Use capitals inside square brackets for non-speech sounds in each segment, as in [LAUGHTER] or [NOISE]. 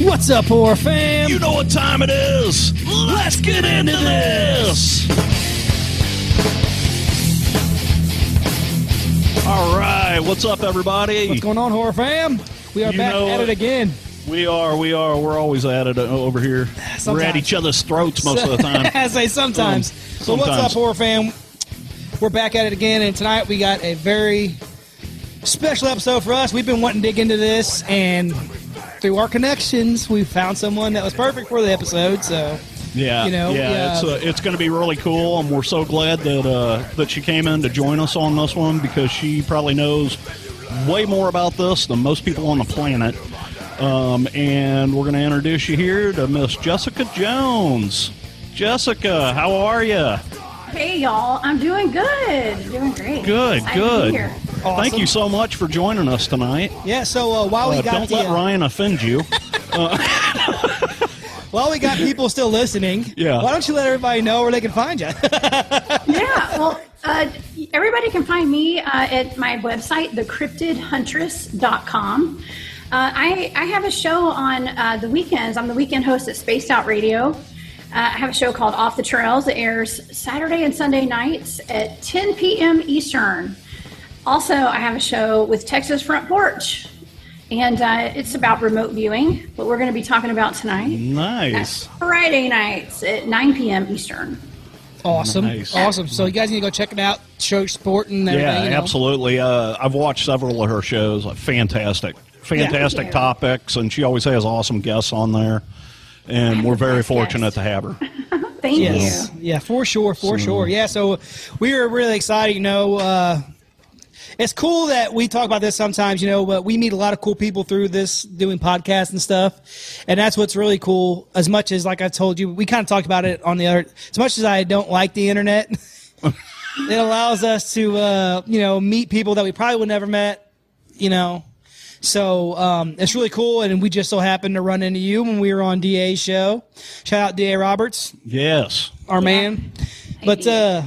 What's up, horror fam? You know what time it is. Let's get into this. All right, what's up, everybody? What's going on, horror fam? We are You back know at it again. We are, we are, we're always at it uh, over here. We're at Sometimes. each other's throats most of the [LAUGHS] time. I say sometimes. Um, so what's sometimes. up, horror fam? We're back at it again, and tonight we got a very special episode for us. We've been wanting to dig into this, and through our connections, we found someone that was perfect for the episode. So Yeah, You know, yeah, yeah. it's uh, it's going to be really cool, and we're so glad that uh, that she came in to join us on this one because she probably knows way more about this than most people on the planet. Um, and we're going to introduce you here to Miss Jessica Jones. Jessica, how are you? Hey y'all, I'm doing good. Doing great. Good, Excited good. To be here. Thank you so much for joining us tonight. yeah, so uh, while we Uh, got don't the, let uh, Ryan offend you. [LAUGHS] while we got people still listening, Yeah. why don't you let everybody know where they can find you? [LAUGHS] Yeah. Well, uh, everybody can find me uh, at my website, thecryptidhuntress.com. Uh, I, I have a show on uh, the weekends. I'm the weekend host at Spaced Out Radio. Uh, I have a show called Off the Trails. It airs Saturday and Sunday nights at 10 p.m. Eastern. Also, I have a show with Texas Front Porch, and uh, it's about remote viewing, what we're going to be talking about tonight. nice. Friday nights at 9 p.m. Eastern. awesome, Nice. awesome. So you guys need to go check it out. Show sport and everything. Yeah, you know. absolutely. Uh, I've watched several of her shows. Fantastic, fantastic you. topics, and she always has awesome guests on there. And we're very fortunate to have her. [LAUGHS] Thank Yes. you. Yeah, for sure, for sure. Yeah, so we are really excited. You know, uh, it's cool that we talk about this sometimes, you know, but we meet a lot of cool people through this doing podcasts and stuff. And that's what's really cool. As much as, like I told you, we kind of talked about it on the other, as much as I don't like the internet, [LAUGHS] it allows us to, uh, you know, meet people that we probably would never met, you know. So um, it's really cool, and we just so happened to run into you when we were on DA's show. Shout out DA Roberts Yes. our man. But uh,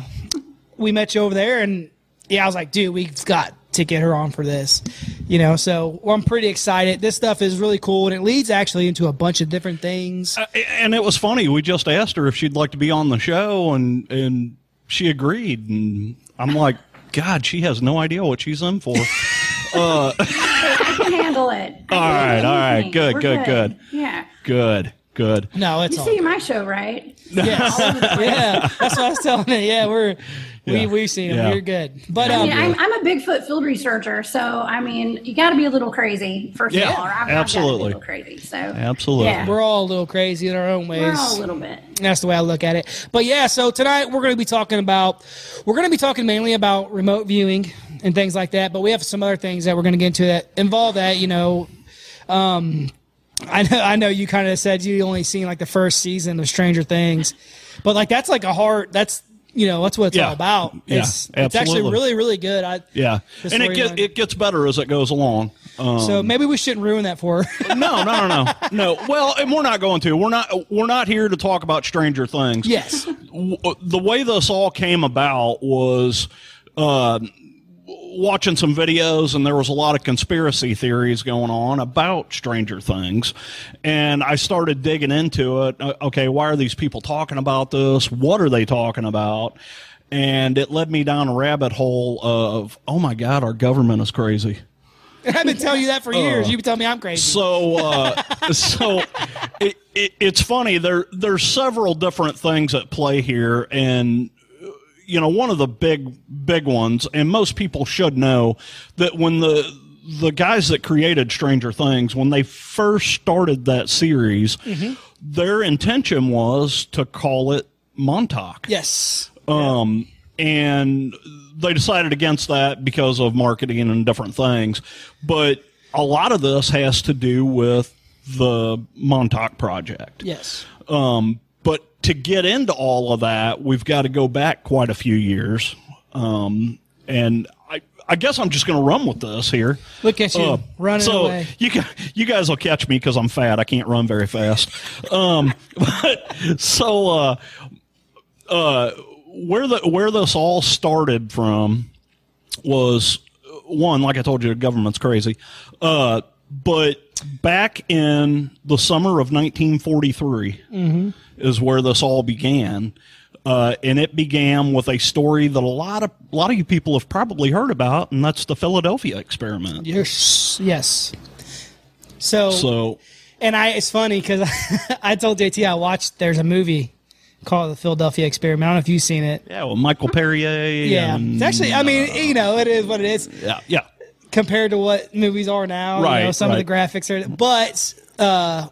we met you over there, and yeah, I was like, dude, we've got to get her on for this. You know, so well, I'm pretty excited. This stuff is really cool, and it leads actually into a bunch of different things. Uh, and it was funny. We just asked her if she'd like to be on the show, and and she agreed. And I'm like, God, she has no idea what she's in for. I [LAUGHS] can [LAUGHS] handle it. I All can right, handle all right. anything. Good, good, good. Yeah. good, good. No, it's You all see my show, right? Yeah, [LAUGHS] yeah. That's what I was telling you. Yeah, we're we Yeah. we seen him. Yeah. We're good. But I um, mean, I'm, I'm a Bigfoot field researcher, so I mean, you got to be a little crazy first Yeah, of all. or I've, I've absolutely. a little crazy. So Absolutely. Yeah. we're all a little crazy in our own ways. we're all a little bit. That's the way I look at it. But yeah, so tonight we're going to be talking about we're going to be talking mainly about remote viewing and things like that. But we have some other things that we're going to get into that involve that. You know, um, I know I know you kind of said you only seen like the first season of Stranger Things, but like that's like a hard. That's you know that's what it's Yeah. all about. Yeah, it's, it's actually really really good. I, Yeah, and it storyline. get, it gets better as it goes along. Um, so maybe we shouldn't ruin that for her. no, no, no, no, [LAUGHS] no. Well, and we're not going to. We're not. We're not here to talk about Stranger Things. yes. The way this all came about was uh, watching some videos, and there was a lot of conspiracy theories going on about Stranger Things, and I started digging into it. Uh, Okay, why are these people talking about this? What are they talking about? And it led me down a rabbit hole of, oh my God, our government is crazy. I've been telling you that for years. You've been telling me I'm crazy. So, uh, [LAUGHS] so it, it, it's funny. There, there's several different things at play here, and uh, you know, one of the big, big ones, and most people should know that when the the guys that created Stranger Things, when they first started that series, their intention was to call it Montauk. yes. Um, and they decided against that because of marketing and different things. But a lot of this has to do with the Montauk project. Yes. Um, to get into all of that, we've got to go back quite a few years. Um, and I, I guess I'm just going to run with this here. Look at you Uh, running so away. you gu- you guys will catch me because I'm fat. I can't run very fast. Um, [LAUGHS] but so uh, uh, where the where this all started from was one, like I told you, the government's crazy. Uh, but back in the summer of 1943 is where this all began. Uh, and it began with a story that a lot of a lot of you people have probably heard about, and that's the Philadelphia experiment. Yes. Yes. So, So, and I, it's funny because [LAUGHS] I told JT I watched. There's a movie called The Philadelphia Experiment. I don't know if you've seen it. yeah, well, Michael Paré. Yeah, and, it's actually. I mean, you know, it is what it is yeah, yeah. Compared to what movies are now. You know, Right, some of the graphics are, but uh,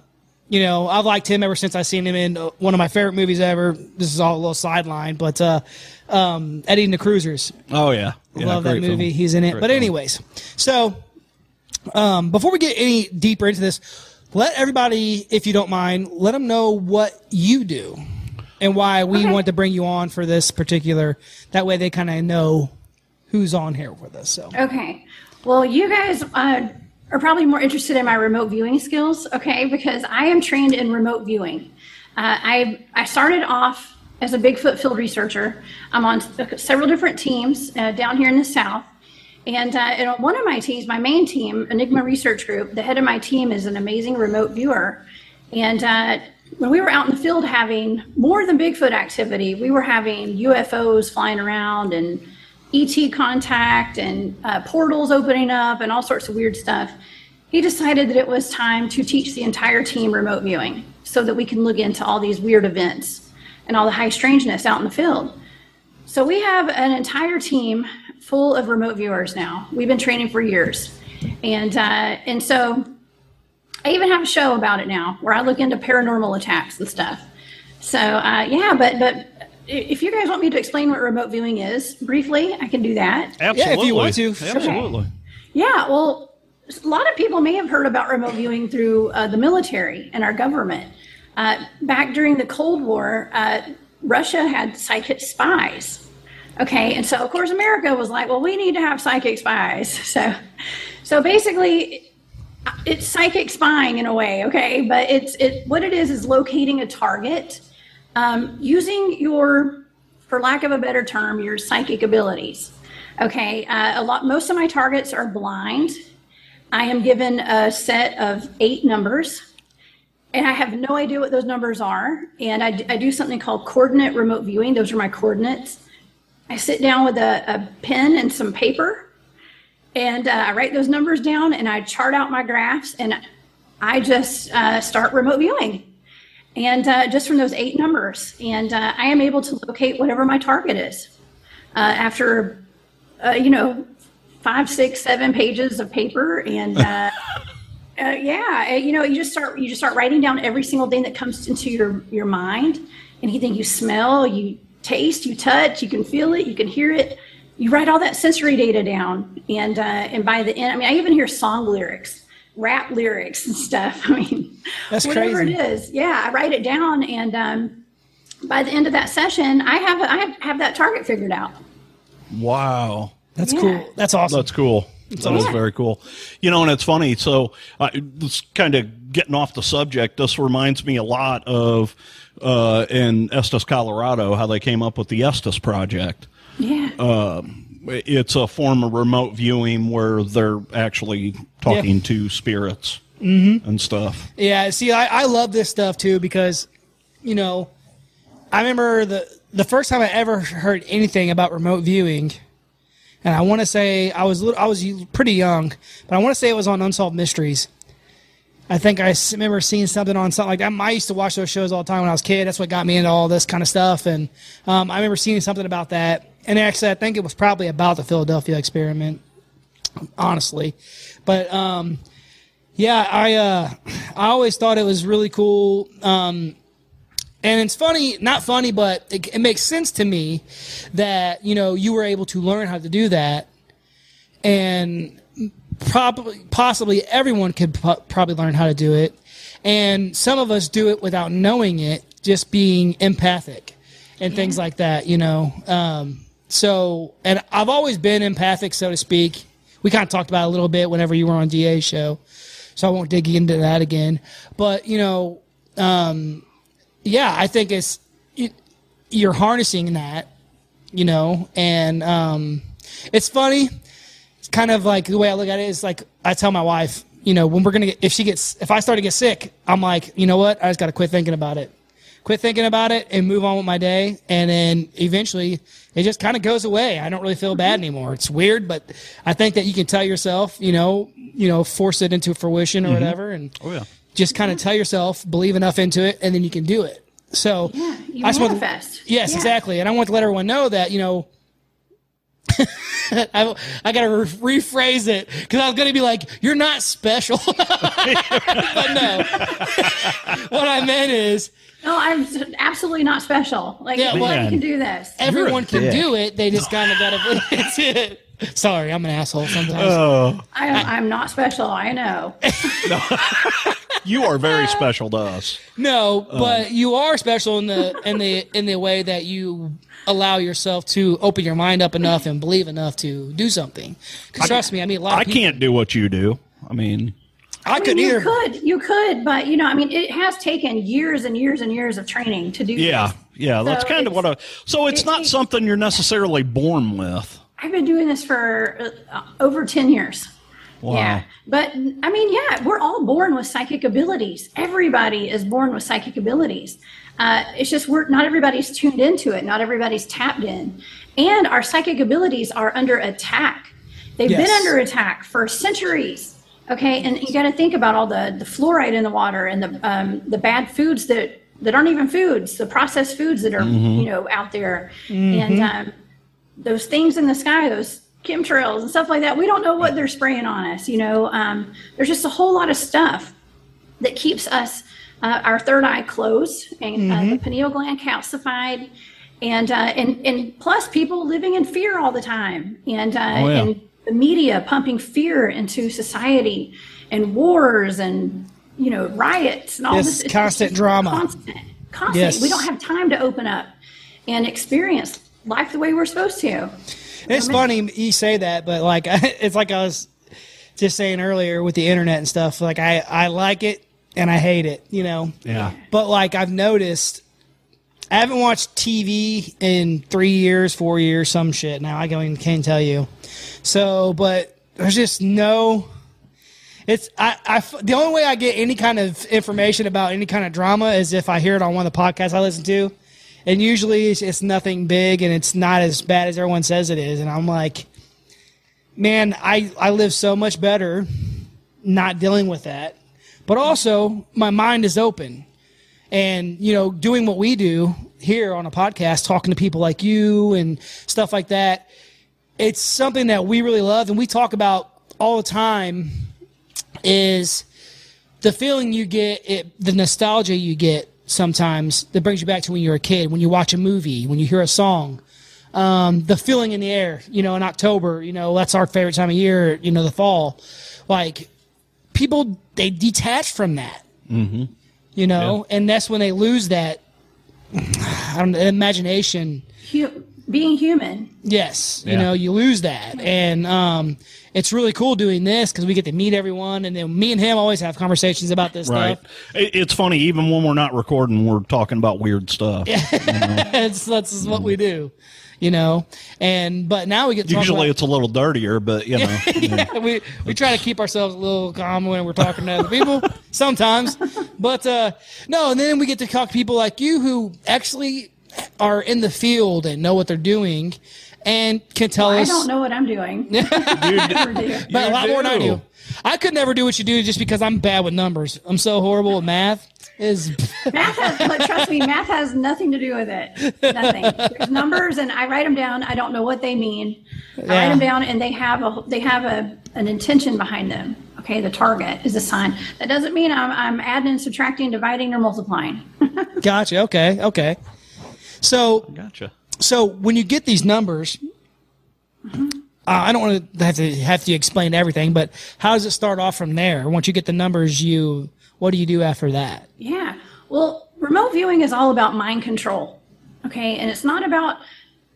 you know, I've liked him ever since I seen him in uh, one of my favorite movies ever. This is all a little sideline, but uh, um, Eddie and the Cruisers. Oh yeah, yeah Love that movie. film. He's in it. Great but film. anyways, so um, before we get any deeper into this, let everybody, if you don't mind, let them know what you do and why we Okay. want to bring you on for this particular. That way, they kind of know who's on here with us. So Okay. Well, you guys uh, are probably more interested in my remote viewing skills, okay? Because I am trained in remote viewing. Uh, I I started off as a Bigfoot field researcher. I'm on several different teams uh, down here in the South. And, uh, one of my teams, my main team, Enigma Research Group, the head of my team is an amazing remote viewer. And uh, when we were out in the field having more than Bigfoot activity, we were having UFOs flying around and ET contact and uh, portals opening up and all sorts of weird stuff. He decided that it was time to teach the entire team remote viewing so that we can look into all these weird events and all the high strangeness out in the field. So we have an entire team full of remote viewers now. We've been training for years, and uh, and so I even have a show about it now where I look into paranormal attacks and stuff. So uh, yeah, but but if you guys want me to explain what remote viewing is briefly, I can do that. Absolutely. if you want to, sure. Absolutely. Yeah, well, a lot of people may have heard about remote viewing through uh, the military and our government. Uh, back during the Cold War, uh, Russia had psychic spies. Okay, and so of course America was like, well, we need to have psychic spies. [LAUGHS] So, so basically, it's psychic spying in a way. Okay, but it's it what it is is locating a target um, using your, for lack of a better term, your psychic abilities. Okay, uh, a lot. Most of my targets are blind. I am given a set of eight numbers, and I have no idea what those numbers are. And I do something called coordinate remote viewing. Those are my coordinates. I sit down with a, a pen and some paper, and uh, I write those numbers down, and I chart out my graphs, and I just uh, start remote viewing and uh, just from those eight numbers. And uh, I am able to locate whatever my target is uh, after, uh, you know, five, six, seven pages of paper. And uh, [LAUGHS] uh, yeah, you know, you just start you just start writing down every single thing that comes into your your mind. Anything you smell, you taste, you touch, you can feel it, you can hear it. You write all that sensory data down, and uh, and by the end, I mean, I even hear song lyrics, rap lyrics, and stuff. [LAUGHS] I mean, That's whatever crazy. it is. Yeah, I write it down, and um, by the end of that session, I have I have, have that target figured out. Wow. that's Yeah. cool. That's awesome. That's cool. That is awesome. very cool. You know, and it's funny. So, uh, this kind of getting off the subject. This reminds me a lot of uh, in Estes, Colorado, how they came up with the Estes project. Yeah. It's a form of remote viewing where they're actually talking to spirits mm-hmm. and stuff. Yeah, see, I, I love this stuff too because, you know, I remember the the first time I ever heard anything about remote viewing, and I want to say I was I was pretty young, but I want to say it was on Unsolved Mysteries. I think I remember seeing something on something like that. I used to watch those shows all the time when I was a kid. That's what got me into all this kind of stuff, and um, I remember seeing something about that. And actually, I think it was probably about the Philadelphia experiment, honestly. But um, yeah, I uh, I always thought it was really cool. Um, and it's funny, not funny, but it, it makes sense to me that you know you were able to learn how to do that, and probably possibly everyone could po- probably learn how to do it, and some of us do it without knowing it, just being empathic and things like that. You know, um, so and I've always been empathic, so to speak. We kind of talked about it a little bit whenever you were on da show, so I won't dig into that again. But you know, um, yeah, I think it's it, you're harnessing that, you know, and um, it's funny. It's kind of like the way I look at it is like I tell my wife, you know, when we're gonna get, if she gets, if I start to get sick, I'm like, you know what? I just got to quit thinking about it. Quit thinking about it and move on with my day. And then eventually it just kind of goes away. I don't really feel bad mm-hmm. anymore. It's weird, but I think that you can tell yourself, you know, you know, force it into fruition or mm-hmm. whatever. And Oh, yeah. just kind of mm-hmm. tell yourself, believe enough into it, and then you can do it. So Yeah, you I just want to- yes, Yeah. exactly. And I want to let everyone know that you know. [LAUGHS] I, I gotta re- rephrase it because I was gonna be like, "You're not special," [LAUGHS] but no. [LAUGHS] what I meant is No, I'm absolutely not special. Like Yeah, anybody man. can do this. everyone can dick. do it. They just kind of gotta. That's it. Sorry, I'm an asshole sometimes. Oh, I, I'm not special. I know. you are very special to us. No, Um, but you are special in the in the in the way that you allow yourself to open your mind up enough and believe enough to do something. 'Cause trust me, I mean a lot. Of I people, can't do what you do. I mean, I, I mean, couldn't you either. could, you could, but you know, I mean, it has taken years and years and years of training to do. yeah, this. yeah. That's kind of what I. So it's it- not it- something you're necessarily born with. I've been doing this for uh, over ten years. Wow. Yeah, but I mean, yeah, we're all born with psychic abilities. Everybody is born with psychic abilities. Uh, it's just we're not everybody's tuned into it. Not everybody's tapped in, and our psychic abilities are under attack. They've Yes. been under attack for centuries. Okay, and you got to think about all the the fluoride in the water and the um, the bad foods that that aren't even foods, the processed foods that are you know out there, and um, those things in the sky, those chemtrails and stuff like that. We don't know what they're spraying on us. You know, um, there's just a whole lot of stuff that keeps us uh, our third eye closed and uh, the pineal gland calcified. And, uh, and and plus people living in fear all the time and uh, Oh, yeah. and the media pumping fear into society and wars and you know riots and all this constant drama. constant constant Yes. we don't have time to open up and experience life the way we're supposed to It's funny you say that, but like [LAUGHS] it's like I was just saying earlier with the internet and stuff. Like I I like it and I hate it, you know. Yeah. But like I've noticed, I haven't watched TV in three years, four years, some shit. Now I and can't tell you. So, but there's just no. It's I, I the only way I get any kind of information about any kind of drama is if I hear it on one of the podcasts I listen to, and usually it's, it's nothing big and it's not as bad as everyone says it is, and I'm like, man, I I live so much better not dealing with that, but also my mind is open, and you know doing what we do here on a podcast, talking to people like you and stuff like that. It's something that we really love, and we talk about all the time is the feeling you get, it, the nostalgia you get sometimes that brings you back to when you were a kid, when you watch a movie, when you hear a song, um, the feeling in the air, you know, in October, you know, that's our favorite time of year, you know, the fall. Like people, they detach from that, mm-hmm. you know, and that's when they lose that, I don't know, imagination. Hu- being human Yes, you know, you lose that, and um, it's really cool doing this because we get to meet everyone, and then me and him always have conversations about this Right. stuff. It, it's funny, even when we're not recording, we're talking about weird stuff. [LAUGHS] It's that's just what we do, you know. And but now we get to talk Usually about- it's a little dirtier, but you [LAUGHS] know. yeah, we we try to keep ourselves a little calm when we're talking to other people [LAUGHS] sometimes, but uh, no. And then we get to talk to people like you who actually are in the field and know what they're doing, and can tell i us. I don't know what i'm doing [LAUGHS] You do. but a You lot more than I do. Do. I could never do what you do just because I'm bad with numbers. I'm so horrible with math. Is [LAUGHS] math has, but trust me math has nothing to do with it nothing there's numbers and i write them down i don't know what they mean i write them down and they have a they have a an intention behind them okay the target is a sign that doesn't mean i'm, I'm adding and subtracting dividing or multiplying [LAUGHS] gotcha. Okay. Okay. So Gotcha. so when you get these numbers, mm-hmm. Uh, I don't want to have to have to explain everything, but how does it start off from there? Once you get the numbers, you what do you do after that? Yeah. Well, remote viewing is all about mind control. Okay. And it's not about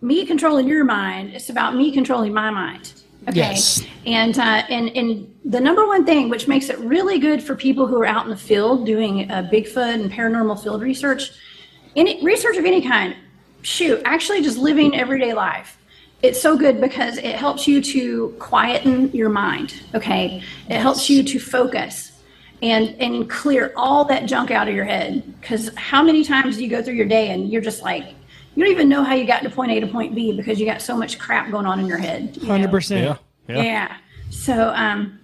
me controlling your mind, it's about me controlling my mind. Okay. Yes. And, uh, and, and the number one thing, which makes it really good for people who are out in the field doing uh, Bigfoot and paranormal field research, any research of any kind, shoot, actually just living everyday life it's so good because it helps you to quieten your mind. Okay, it helps you to focus and and clear all that junk out of your head. Because how many times do you go through your day and you're just like you don't even know how you got to point A to point B because you got so much crap going on in your head. you? Hundred percent. Yeah. Yeah. Yeah. So um,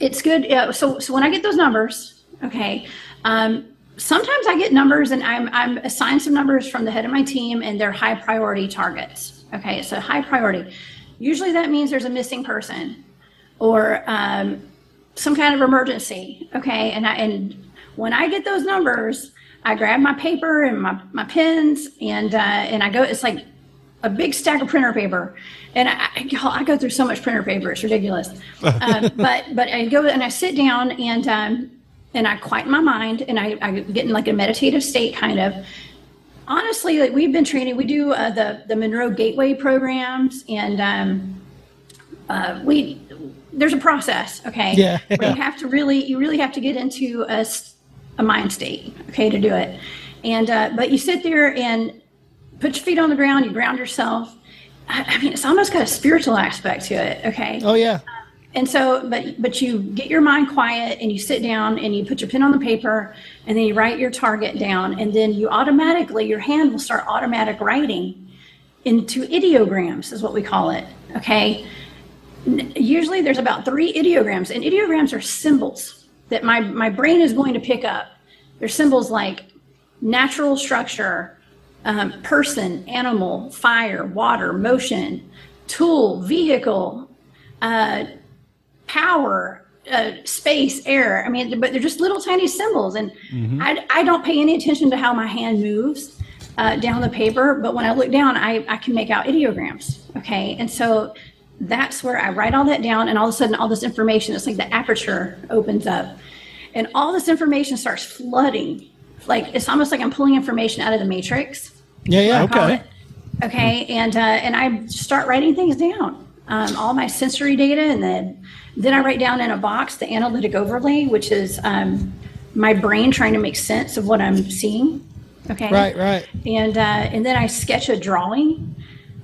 it's good. Yeah, so so when I get those numbers, okay. Um, sometimes I get numbers and I'm I'm assigned some numbers from the head of my team and they're high priority targets. Okay, so high priority. Usually that means there's a missing person or um, some kind of emergency. Okay, and I and when I get those numbers, I grab my paper and my, my pens and uh, and I go. It's like a big stack of printer paper, and I, I go through so much printer paper. It's ridiculous. um, [LAUGHS] but but I go and I sit down and um, and I quieten my mind and I, I get in like a meditative state, kind of. Honestly, like we've been training. We do uh, the the Monroe Gateway programs, and um, uh, we there's a process. Okay, Yeah. [LAUGHS] Where you have to really you really have to get into a, a mind state. Okay, to do it, and uh, but you sit there and put your feet on the ground, you ground yourself. I, I mean, it's almost got a spiritual aspect to it. Okay. Oh yeah. And so, but but you get your mind quiet and you sit down and you put your pen on the paper and then you write your target down and then you automatically your hand will start automatic writing into ideograms is what we call it. Okay. Usually there's about three ideograms and ideograms are symbols that my my brain is going to pick up. They're symbols like natural structure, um, person, animal, fire, water, motion, tool, vehicle, uh, power, uh, space, air. I mean, but they're just little tiny symbols, and I, I don't pay any attention to how my hand moves uh, down the paper. But when I look down, I, I can make out ideograms. Okay, and so that's where I write all that down, and all of a sudden, all this information, it's like the aperture opens up, and all this information starts flooding. Like it's almost like I'm pulling information out of the matrix Yeah, yeah. Okay. Okay, and uh, and I start writing things down, um, all my sensory data, and then then I write down in a box the analytic overlay, which is um, my brain trying to make sense of what I'm seeing. Okay, Right, right. and uh, and then I sketch a drawing,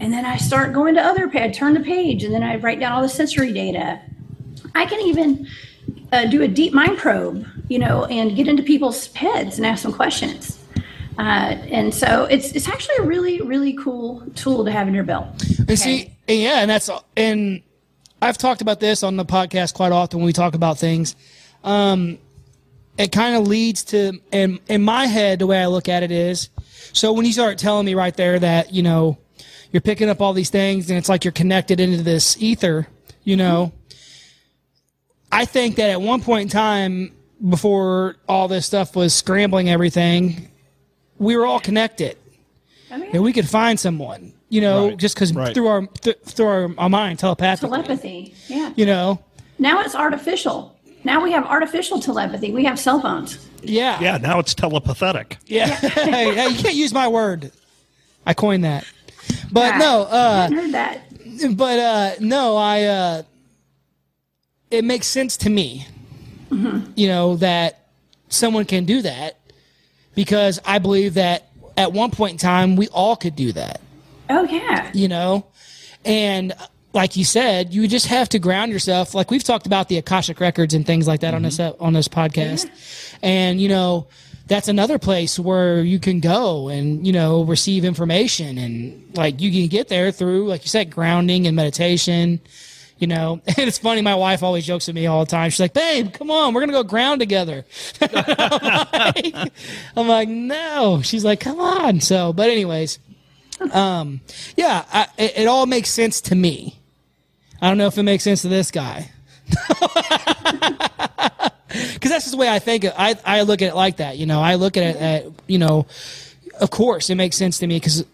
and then I start going to other pad, turn the page, and then I write down all the sensory data. I can even uh, do a deep mind probe, you know, and get into people's heads and ask some questions. Uh, and so it's it's actually a really really cool tool to have in your belt. And see, yeah, and that's and I've talked about this on the podcast quite often when we talk about things. Um, it kind of leads to, and in my head, the way I look at it is, so when you start telling me right there that you know you're picking up all these things and it's like you're connected into this ether, you know, I think that at one point in time before all this stuff was scrambling everything, we were all connected I mean, and we could find someone, you know, Right. just because Right. through our th- through our, our mind telepathically, telepathy, yeah. you know, Now it's artificial. Now we have artificial telepathy. We have cell phones. yeah, Yeah, now it's telepathetic. yeah. [LAUGHS] hey, hey, you can't use my word. I coined that, but Ah, no, I uh, hadn't heard that. but uh, no, I. Uh, it makes sense to me, you know, that someone can do that because I believe that at one point in time we all could do that. Oh yeah. you know? And like you said you just have to ground yourself. Like we've talked about the akashic records and things like that on this mm-hmm. on this podcast. And you know that's another place where you can go and you know receive information. And like you can get there through like you said grounding and meditation you know? [LAUGHS] And it's funny my wife always jokes with me all the time. She's like babe come on we're gonna go ground together. [LAUGHS] I'm, like, I'm like no. She's like come on. So but anyways um, yeah, I, it, it all makes sense to me. I don't know if it makes sense to this guy. [LAUGHS] Because that's just the way I think. It. I I look at it like that. You know, I look at it at you know, of course it makes sense to me because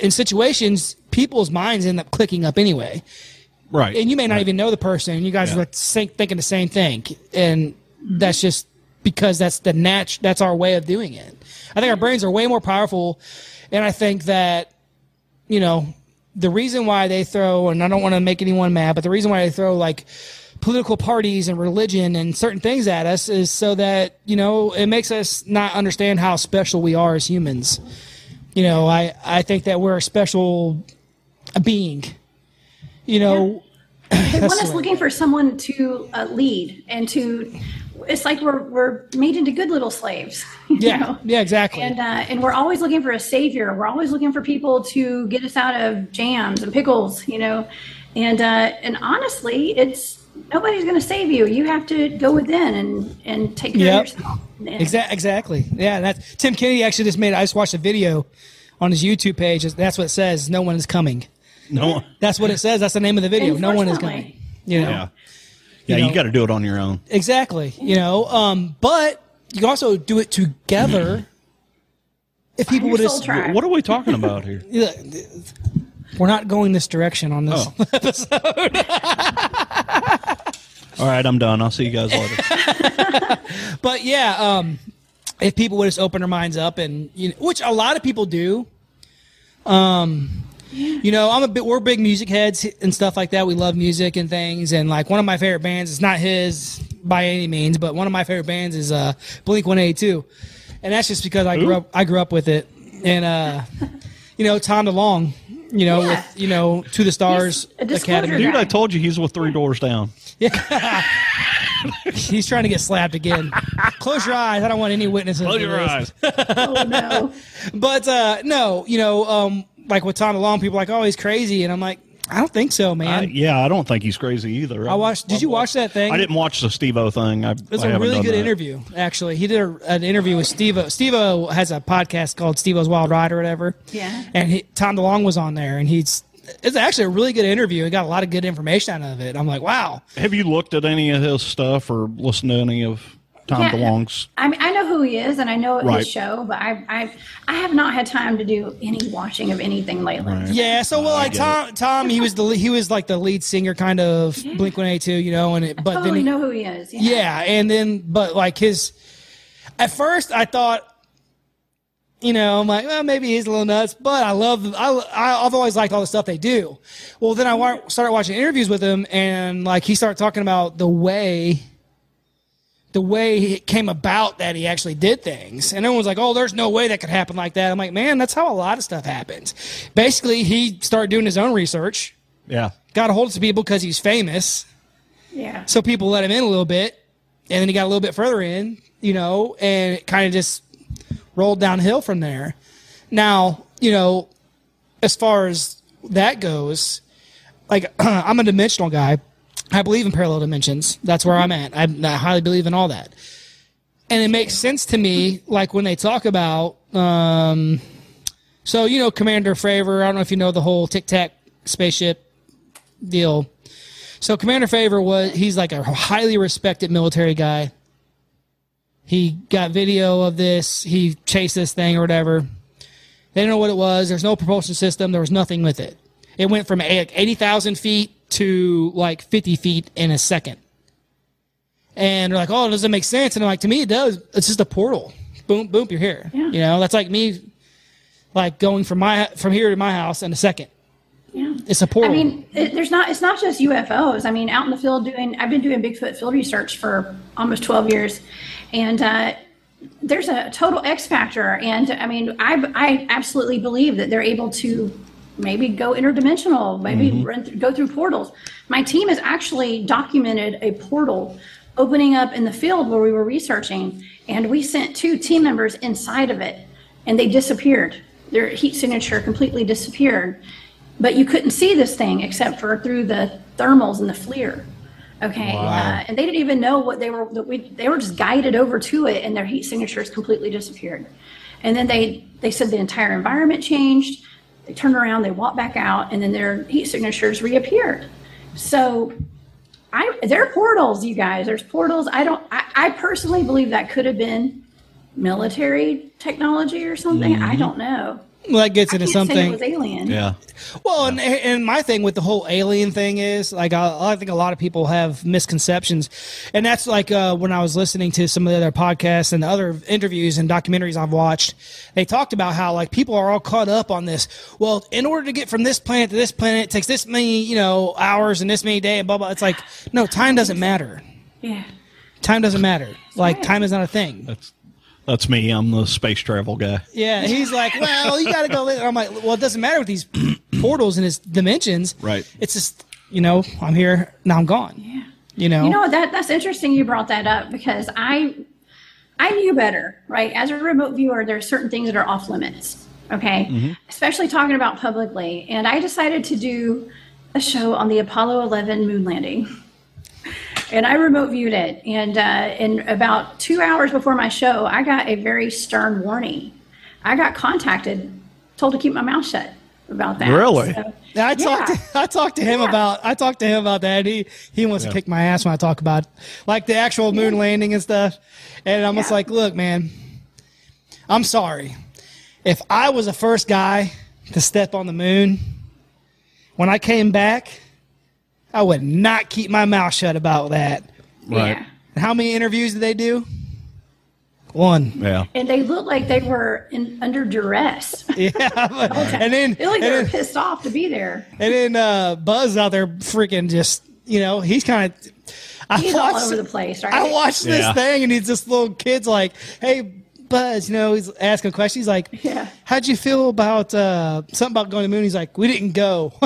in situations people's minds end up clicking up anyway, Right. and you may not Right. even know the person, and you guys Yeah. are like think, thinking the same thing, and that's just because that's the nat- that's our way of doing it. I think our brains are way more powerful, and I think that you know, the reason why they throw, and I don't want to make anyone mad, but the reason why they throw like political parties and religion and certain things at us is so that, you know, it makes us not understand how special we are as humans. You know, I, I think that we're a special being, you know, [CLEARS THROAT] They want us looking for someone to uh, lead and to. It's like we're we're made into good little slaves. [LAUGHS] you yeah, know? yeah, exactly. And uh, and we're always looking for a savior. We're always looking for people to get us out of jams and pickles, you know. And uh, and honestly, it's nobody's going to save you. You have to go within and and take care Yep. of yourself. And- Exactly. Exactly. Yeah. That's Tim Kennedy actually just made. I just watched a video on his YouTube page. That's what it says. No one is coming. No. One. That's what it says. That's the name of the video. No one is coming. You know. Yeah. Yeah, You you, got to do it on your own. Exactly. You know. Um. But you can also do it together. If people would soul have. tribe. What are we talking about here? [LAUGHS] We're not going this direction on this. Episode. [LAUGHS] All right, I'm done. I'll see you guys later. [LAUGHS] But yeah, um, if people would just open their minds up and you know, which a lot of people do. Um, you know, I'm a bit. We're big music heads and stuff like that. We love music and things. And like one of my favorite bands it's not his by any means, but one of my favorite bands is uh, Blink 182, and that's just because I grew up. I grew up with it, and uh, you know, Tom DeLonge. You know, Yeah. with you know, to the stars He's a Academy. Dude, guy. I told you he's with three doors down. Yeah. [LAUGHS] He's trying to get slapped again. Close your eyes. I don't want any witnesses. Close your eyes. oh no. [LAUGHS] But uh, no, you know, um, like with Tom DeLonge, people are like, oh, he's crazy, and I'm like, I don't think so, I, man. yeah, I don't think he's crazy either. I watched. Did you watch that thing? I didn't watch the Steve-O thing. I, It was I a really good that. interview, actually. He did a, an interview with Steve-O. Steve-O has a podcast called Steve-O's Wild Ride or whatever. Yeah. And he, Tom DeLonge was on there, and he's it's actually a really good interview. He got a lot of good information out of it. I'm like, wow. Have you looked at any of his stuff or listened to any of Tom Yeah. DeLonge's? I mean, I know who he is, and I know Right. his show, but I, I, I have not had time to do any watching of anything lately. Right. Yeah, so well, I like get Tom, Tom, he was the he was like the lead singer, kind of Blink One Eight Two, you know, and it, but oh, then totally he, know who he is. Yeah. Yeah, and then but like his at first I thought you know, I'm like, well, maybe he's a little nuts, but I love, I, I- I've always liked all the stuff they do. Well, then I wa- started watching interviews with him, and like he started talking about the way, the way it came about that he actually did things, and everyone's like, oh, there's no way that could happen like that. I'm like, man, that's how a lot of stuff happens. Basically, he started doing his own research, Yeah. got a hold of some people because he's famous, Yeah. so people let him in a little bit, and then he got a little bit further in, you know, and it kind of just rolled downhill from there. Now, you know, as far as that goes, like [CLEARS THROAT] I'm a dimensional guy. I believe in parallel dimensions. That's where I'm at. I, I highly believe in all that, and it makes sense to me. Like when they talk about, um, so you know, Commander Fravor, I don't know if you know the whole Tic Tac spaceship deal. So Commander Fravor was he's like a highly respected military guy. He got video of this. He chased this thing or whatever. They didn't know what it was. There's no propulsion system. There was nothing with it. It went from 80,000 feet to like 50 feet in a second. And they're like, oh, does it make sense? And I'm like, to me, it does. It's just a portal. Boom, boom, you're here. Yeah. You know, that's like me, like going from my from here to my house in a second. Yeah. It's a portal. I mean, it, there's not. It's not just UFOs. I mean, out in the field doing. I've been doing Bigfoot field research for almost 12 years, and uh, there's a total X factor. And I mean, I I absolutely believe that they're able to maybe go interdimensional, maybe run th- go through portals. My team has actually documented a portal opening up in the field where we were researching, and we sent two team members inside of it, and they disappeared. Their heat signature completely disappeared but you couldn't see this thing except for through the thermals and the FLIR. Okay, uh, and they didn't even know what they were. That we they were just guided over to it, and their heat signatures completely disappeared. And then they they said the entire environment changed. They turned around, they walked back out, and then their heat signatures reappeared. So, I there are portals, you guys. There's portals. I don't. I, I personally believe that could have been military technology or something. I mm-hmm. don't know. Well, that gets I into can't say it something. was alien. Yeah. Well, and, and my thing with the whole alien thing is like I, I think a lot of people have misconceptions, and that's like uh, when I was listening to some of the other podcasts and other interviews and documentaries I've watched. They talked about how like people are all caught up on this. Well, in order to get from this planet to this planet, it takes this many you know hours and this many days and blah blah. It's like no, time doesn't matter. Yeah. Time doesn't matter. Like right. time is not a thing. That's that's me. I'm the space travel guy. Yeah, he's like, well, you got to go. in." I'm like, well, it doesn't matter with these [CLEARS THROAT] portals and his dimensions. Right. It's just you know, I'm here now. I'm gone. Yeah. You know. You know that that's interesting. You brought that up because I I knew better, right? As a remote viewer, there are certain things that are off limits. Okay, mm-hmm. especially talking about publicly, and I decided to do a show on the Apollo 11 moon landing. And I remote viewed it, and uh, and about two hours before my show, I got a very stern warning. I got contacted, told to keep my mouth shut about that. Really? So- Yeah, I talked. Yeah. To, I talked to him Yeah. about. I talked to him about that. He he wants to kick my ass when I talk about like the actual moon landing and stuff. And I'm just like, look, man, I'm sorry. If I was the first guy to step on the moon, when I came back, I would not keep my mouth shut about that. Right. Yeah. How many interviews did they do? One. Yeah. And they looked like they were in, under duress. [LAUGHS] Yeah. but- and then They looked like they and were then- pissed off to be there. And then uh, Buzz out there freaking just, you know, he's kind of. I He's all watched, over the place, right? I watched this thing and he's this little kid's like, hey, Buzz, you know, he's asking questions. He's like, Yeah. how'd you feel about uh, something about going to the moon? He's like, we didn't go. [LAUGHS]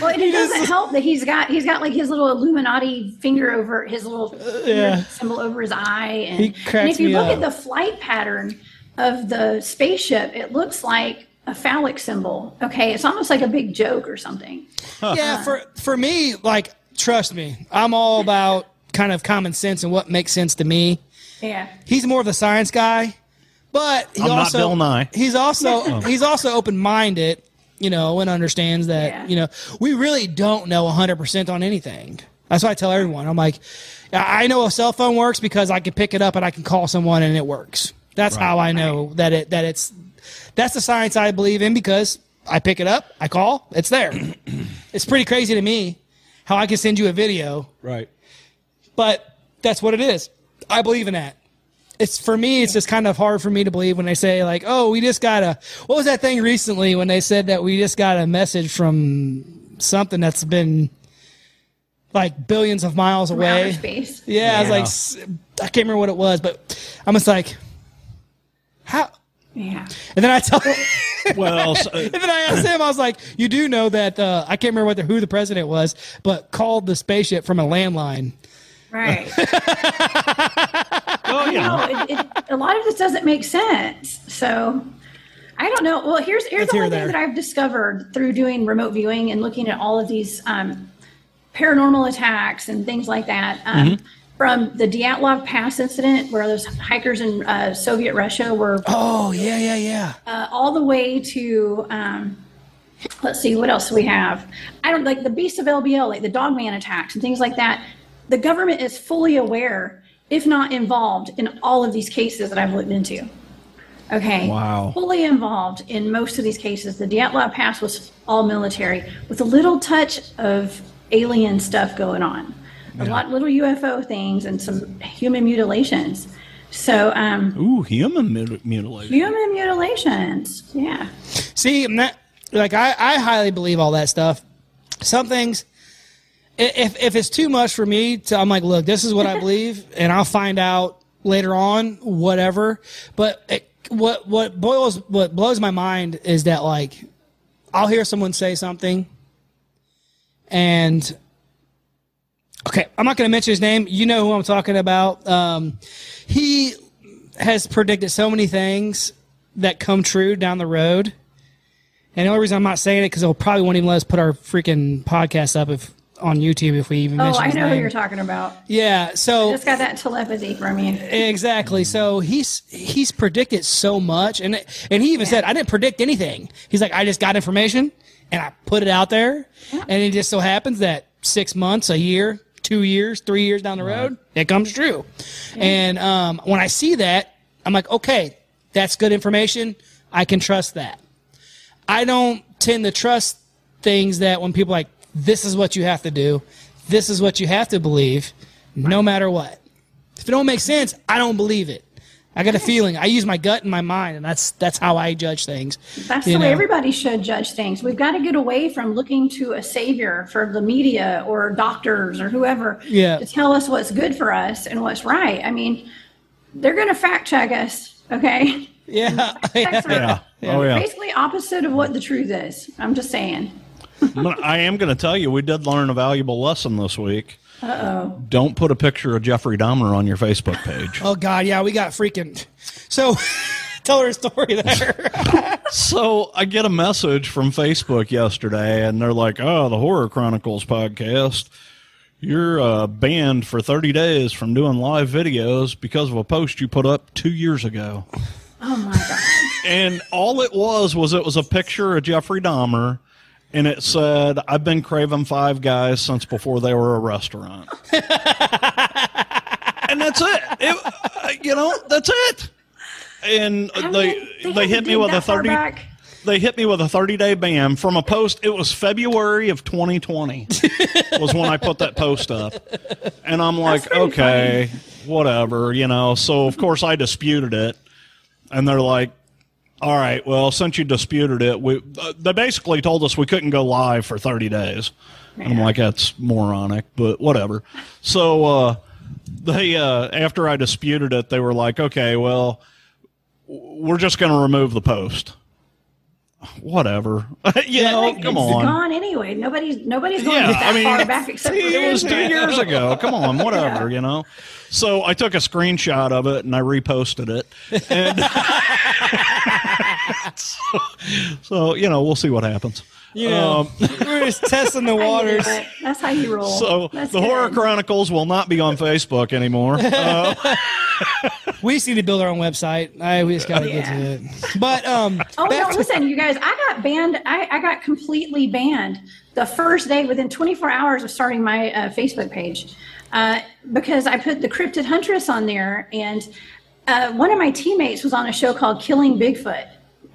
Well, and it doesn't help that he's got he's got like his little Illuminati finger over his little yeah. symbol over his eye, and, and if you look up. at the flight pattern of the spaceship, it looks like a phallic symbol. Okay, it's almost like a big joke or something. yeah, for, for me, like, trust me, I'm all about kind of common sense and what makes sense to me. Yeah, he's more of the science guy, but he I'm not also Bill Nye. he's also [LAUGHS] oh. he's also open minded, you know, and understands that Yeah. you know we really don't know 100 percent on anything. That's why I tell everyone. I'm like, I I know a cell phone works because I can pick it up and I can call someone and it works. That's how I know that it that it's that's the science I believe in because I pick it up, I call, it's there. [CLEARS THROAT] it's pretty crazy to me how I can send you a video Right. But that's what it is. I believe in that. It's for me. It's just kind of hard for me to believe when they say like, "Oh, we just got a." What was that thing recently when they said that we just got a message from something that's been like billions of miles away? space. Yeah, I was like, I can't remember what it was, but I'm just like, how? Yeah. And then I tell, [LAUGHS] Well, so, [LAUGHS] and then I asked him, I was like, you do know that uh, I can't remember what the, who the president was, but called the spaceship from a landline. Right. [LAUGHS] well, you know. no, it, it, a lot of this doesn't make sense. So I don't know. Well, here's here's Let's the hear one thing that I've discovered through doing remote viewing and looking at all of these um, paranormal attacks and things like that. Um, Mm-hmm. From the Dyatlov Pass incident, where those hikers in uh, Soviet Russia were Oh yeah, yeah, yeah. uh, all the way to um, let's see what else we have i don't like the beasts of lbl like the dogman attacks and things like that the government is fully aware if not involved in all of these cases that i've looked into. Okay. Wow. fully involved in most of these cases. The dyatlov pass was all military with a little touch of alien stuff going on. A lot little ufo things and some human mutilations. So um Ooh, human mut- mutilation. human mutilations. Yeah. See, I'm like I, I highly believe all that stuff. Some things, i- if if it's too much for me, to, I'm like, look, this is what I believe, [LAUGHS] and I'll find out later on, whatever. But it, what what boils what blows my mind is that like I'll hear someone say something, and okay, I'm not going to mention his name. You know who I'm talking about. Um, he has predicted so many things that come true down the road. And the only reason I'm not saying it because they'll probably won't even let us put our freaking podcast up if on YouTube if we even Oh, mention I his know who you're talking about. Yeah, so Just got that telepathy from you. exactly. So he's he's predicted so much, and and he even said I didn't predict anything. He's like I just got information and I put it out there, and it just so happens that six months, a year, two years, three years down the road, it comes true. And um, when I see that, I'm like, okay, that's good information. I can trust that. I don't tend to trust things that when people like this is what you have to do, this is what you have to believe, no matter what. If it don't make sense, I don't believe it. I got a feeling. I use my gut and my mind, and that's that's how I judge things. That's you the way everybody should judge things. We've got to get away from looking to a savior for the media or doctors or whoever Yeah. to tell us what's good for us and what's right. I mean, they're going to fact check us, okay? Yeah, Facts are, Yeah. Oh yeah. Basically, opposite of what the truth is. I'm just saying. But I am going to tell you, we did learn a valuable lesson this week. Uh oh. Don't put a picture of Jeffrey Dahmer on your Facebook page. Oh God, yeah, we got freaking. So, [LAUGHS] tell her a story there. [LAUGHS] So I get a message from Facebook yesterday, and they're like, "Oh, the Horror Chronicles podcast, you're uh, banned for 30 days from doing live videos because of a post you put up two years ago." Oh my god. And all it was was it was a picture of Jeffrey Dahmer, and it said, "I've been craving Five Guys since before they were a restaurant." [LAUGHS] and that's it. It- uh, You know, that's it. And I they mean, they, had to hit me with a thirty. back. They hit me with a 30 day ban from a post. It was February of 2020 [LAUGHS] was when I put that post up. And I'm like, pretty okay, whatever, you know. So, of course, I disputed it. And they're like, all right, well, since you disputed it, we, uh, they basically told us we couldn't go live for 30 days. I'm like, that's moronic, but whatever. So, uh, they, uh, after I disputed it, they were like, okay, well, we're just going to remove the post. Whatever. [LAUGHS] you know, It's come on. gone anyway. Nobody's nobody's going Yeah, that I mean, far back except for It was two years ago. Come on, [LAUGHS] whatever, you know. So I took a screenshot of it and I reposted it, [LAUGHS] and so, so, you know we'll see what happens. You know, Um, [LAUGHS] we're just testing the How you do waters. That's how you roll. so That's the Horror. Chronicles will not be on Facebook anymore. [LAUGHS] Uh, We just need to build our own website. I we just got to get to it. But um, Oh no! to- Listen, you guys, I got banned. I, I got completely banned the first day within 24 hours of starting my uh, Facebook page uh, because I put the cryptid huntress on there, and uh, one of my teammates was on a show called Killing Bigfoot.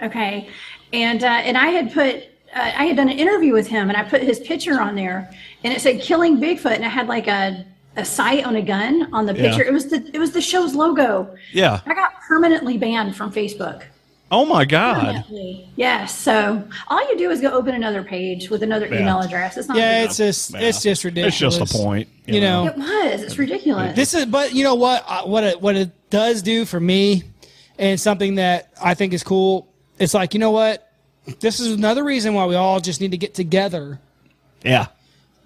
Okay, and uh, and I had put. Uh, I had done an interview with him, and I put his picture on there, and it said "Killing Bigfoot," and I had like a a sight on a gun on the Yeah. picture. It was the it was the show's logo. yeah. I got permanently banned from Facebook. Oh my God. Definitely. Yes. So all you do is go open another page with another Yeah. email address. It's not. yeah, it's just Yeah. it's just ridiculous. It's just a point. You know, It was. It's ridiculous. This is, but you know what? uh, What it what it does do for me, and something that I think is cool. It's like you know what? This is another reason why we all just need to get together Yeah.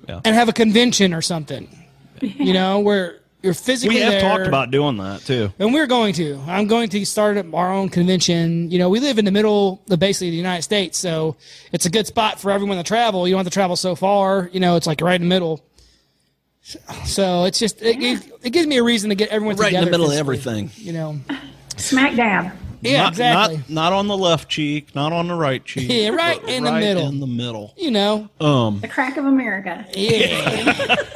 and have a convention or something. You know, where you're physically We have there. talked about doing that too. and we're going to. I'm going to start up our own convention. You know, we live in the middle of basically the United States, so it's a good spot for everyone to travel. You don't have to travel so far. You know, it's like right in the middle. So it's just it, gives, it gives me a reason to get everyone Right in the middle of everything. You know. Smack dab. Yeah, not, exactly. Not, not on the left cheek, not on the right cheek. Yeah, right but in the middle. In the middle. you know. Um. The crack of America. Yeah. yeah. [LAUGHS]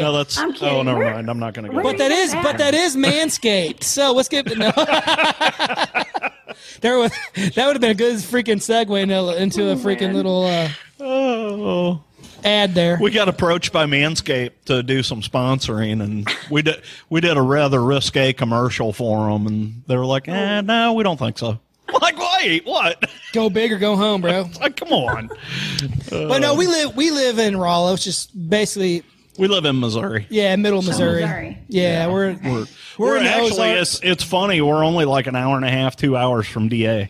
No, that's. I'm Oh, never Where- mind. I'm not going to go. but that is Yeah. but that is manscaped. So let's get no. [LAUGHS] there was that would have been a good freaking segue into, into a freaking man. little uh, Oh. Ad there. We got approached by Manscaped to do some sponsoring, and we did we did a rather risque commercial for them, and they were like, "Eh, no, we don't think so." [LAUGHS] Like, wait, what? Go big or go home, bro. [LAUGHS] Like, come on. [LAUGHS] But no, we live we live in Rolla. It's just basically We live in Missouri. yeah, middle Missouri. Missouri. Yeah, we're We're, We're we're actually it's it's funny. We're only like an hour and a half, two hours from Da.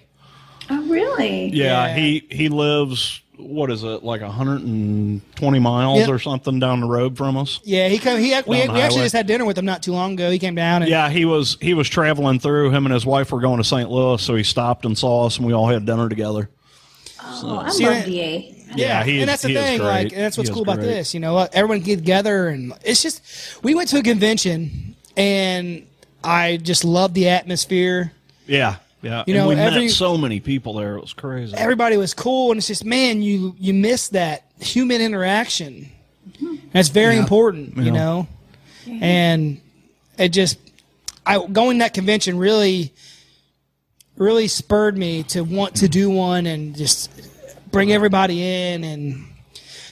Oh, really? Yeah, Yeah. he he lives what is it like 120 miles Yep. or something down the road from us. yeah. He come. He we, we actually just had dinner with him not too long ago. He came down and Yeah, he was he was traveling through. Him and his wife were going to St. Louis, so he stopped and saw us, and we all had dinner together. Oh, I See, love that- DA. Yeah, he is- and that's the he thing. Like, and that's what's cool about great. this. You know, everyone get together, and it's just we went to a convention, and I just love the atmosphere. Yeah, yeah. You and know, we every- met so many people there. It was crazy. Everybody was cool, and it's just man, you you miss that human interaction. That's very Yeah. important. You Yeah. know, and it just I going to that convention really really spurred me to want to do one and just bring everybody in and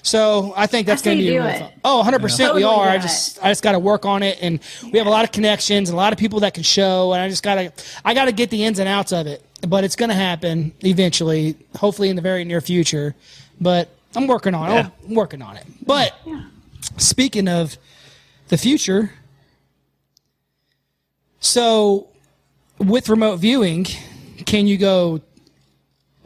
so I think that's going to be do really it. fun. Oh, 100% we Totally are. I do just I just got to work on it and we have a lot of connections, and a lot of people that can show and I just got to I got to get the ins and outs of it. But it's going to happen eventually, hopefully in the very near future. But I'm working on it. Yeah. I'm working on it. But speaking of the future, so with remote viewing, can you go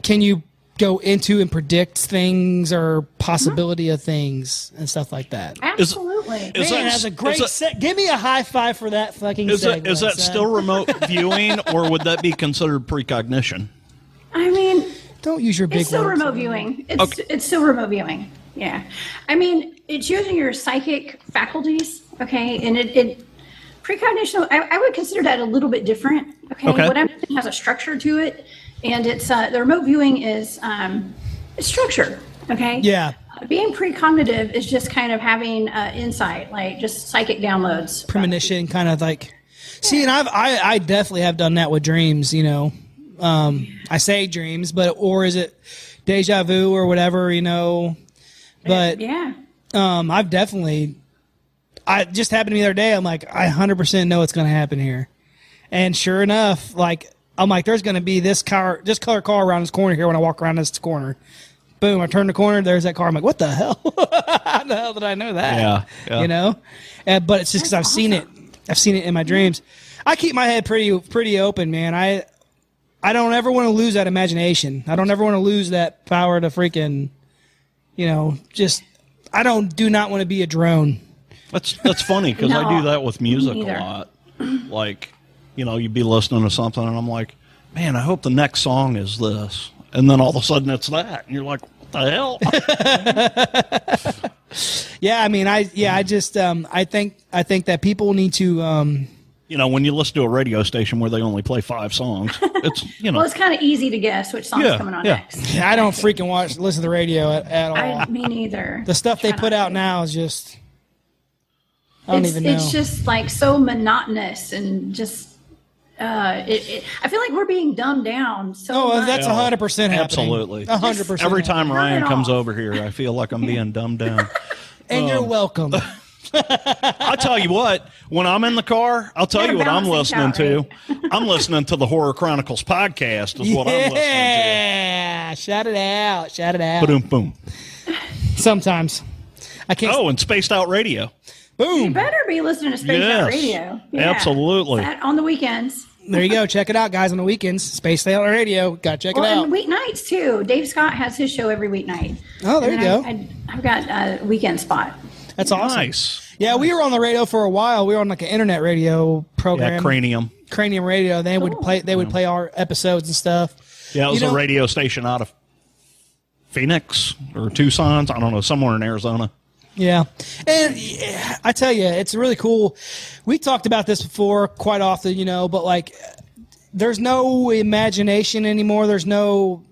can you go into and predict things or possibility of things and stuff like that? Absolutely. is Man, that- that's a great that- set. Give me a high five for that fucking. Is that segue, is that son. still remote [LAUGHS] viewing, or would that be considered precognition? I mean, Don't use your big. it's still words. remote viewing. It's Okay. it's still remote viewing. Yeah, I mean, it's using your psychic faculties. Okay, and it, it precognition. I, I would consider that a little bit different. Okay, Okay. what I'm saying has a structure to it, and it's uh, the remote viewing is um, structure. Okay. Yeah. Being precognitive is just kind of having uh, insight, like just psychic downloads. premonition, kind of like. See, and I've I, I definitely have done that with dreams. You know, um, I say dreams, but or is it deja vu or whatever? You know, but Yeah. um, I've definitely. I just happened to me the other day. I'm like, I 100% know what's going to happen here, and sure enough, like I'm like, there's going to be this car, this color car around this corner here when I walk around this corner. Boom! I turn the corner. There's that car. I'm like, what the hell? [LAUGHS] How the hell did I know that? Yeah, yeah. You know, uh, but it's just because I've seen it. I've seen it in my dreams. I keep my head pretty pretty open, man. I I don't ever want to lose that imagination. I don't ever want to lose that power to freaking, you know, just. I don't do not want to be a drone. That's that's funny because I do that with music a lot. Like, you know, you'd be listening to something, and I'm like, man, I hope the next song is this, and then all of a sudden it's that, and you're like, what the hell? [LAUGHS] Yeah, I mean, I yeah, I just um, I think I think that people need to um, you know, when you listen to a radio station where they only play five songs, it's [LAUGHS] you know, Well, it's kind of easy to guess which song's Yeah, coming on yeah. next. I don't freaking watch listen to the radio at, at all. I, me neither. the stuff they put out now is just I don't it's, even know. It's just like so monotonous and just. Uh, it, it, I feel like we're being dumbed down. So oh, much. that's a hundred percent. Absolutely. hundred percent. every time Ryan comes over here, I feel like I'm being dumbed down. [LAUGHS] and you're welcome. [LAUGHS] I'll tell you what, when I'm in the car, I'll tell Gotta you what I'm listening to. [LAUGHS] I'm listening to the Horror Chronicles podcast, is what I'm listening to. yeah, shout it out, shout it out. Boom, boom. Sometimes I can't. Oh, and Spaced Out Radio. Boom. better be listening to Space Yes, Out Radio. absolutely. That on the weekends. There you go. Check it out, guys. On the weekends, Spaced Out Radio. Got to check Well, it out. and weeknights too. Dave Scott has his show every weeknight. Oh, there And you go. I, I, have got a weekend spot. That's awesome. Nice. Yeah, we were on the radio for a while. We were on like an internet radio program, Yeah, Cranium. Cranium Radio. They would play. They would play our episodes and stuff. Yeah, it was You know- a radio station out of Phoenix or Tucson. I don't know, somewhere in Arizona. Yeah, and I tell you, it's really cool. We talked about this before quite often, you know, but like, there's no imagination anymore. There's no,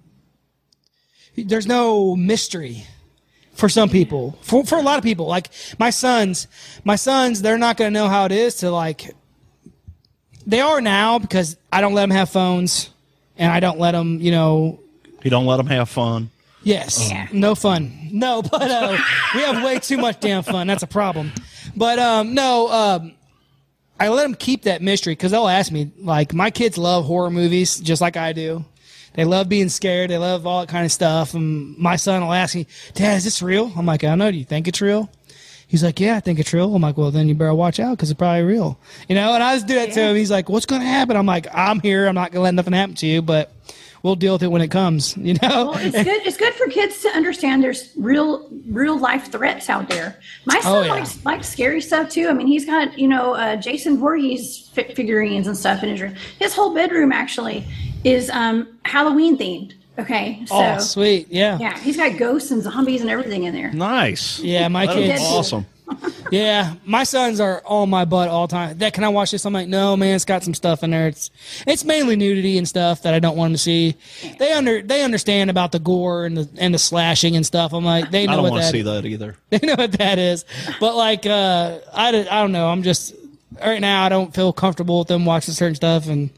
there's no mystery for some people. For for a lot of people, like my sons, my sons, they're not going to know how it is to like. They are now because I don't let them have phones, and I don't let them, you know, You don't let them have fun. Yes. Yeah. No fun. No, [LAUGHS] but uh, we have way too much damn fun. That's a problem. But um, no, um, I let them keep that mystery because they'll ask me. Like my kids love horror movies just like I do. They love being scared. They love all that kind of stuff. And my son will ask me, "Dad, is this real?" I'm like, "I don't know. Do you think it's real?" He's like, "Yeah, I think it's real." I'm like, "Well, then you better watch out because it's probably real." You know. And I just do that to him. He's like, "What's going to happen?" I'm like, "I'm here. I'm not going to let nothing happen to you, but." We'll deal with it when it comes, [LAUGHS] you know. Well, it's good. It's good for kids to understand there's real, real life threats out there. My son Oh, yeah. likes likes scary stuff too. I mean, he's got you know uh, Jason Voorhees fi- figurines and stuff in his room. His whole bedroom actually is um, Halloween themed. Okay, so oh, sweet, yeah. yeah, he's got ghosts and zombies and everything in there. Nice. Yeah, my That is kids. awesome. Yeah, my sons are on my butt all the time. That can I watch this? I'm like, no, man, it's got some stuff in there. It's it's mainly nudity and stuff that I don't want them to see. They under they understand about the gore and the and the slashing and stuff. I'm like, they know I don't what want to that see that either. [LAUGHS] they know what that is. But like, uh, I don't- I don't know. I'm just right now. I don't feel comfortable with them watching certain stuff, and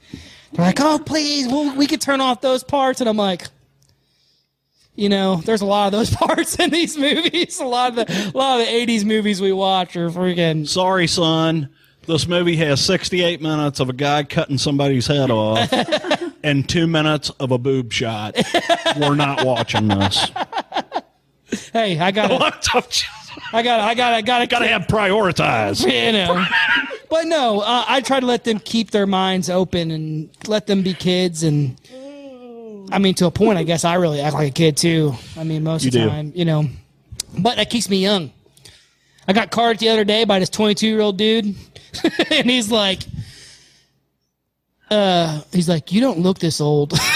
they're like, oh, please, well, we could turn off those parts, and I'm like. You know, there's a lot of those [LAUGHS] parts in these movies. A lot of the a lot of the '80s movies we watch are freaking Sorry, son. This movie has 68 minutes of a guy cutting somebody's head off [LAUGHS] and two minutes of a boob shot. We're not watching this. Hey, I got, What? I got, I got, I got to, Gotta have prioritize. [LAUGHS] you know. But no, uh, I try to let them keep their minds open and let them be kids and I mean, to a point, I guess I really act like a kid too. I mean, most You of the do. time, you know, but that keeps me young. I got carded the other day by this 22 year old dude, [LAUGHS] and he's like, uh, he's like, you don't look this old. [LAUGHS]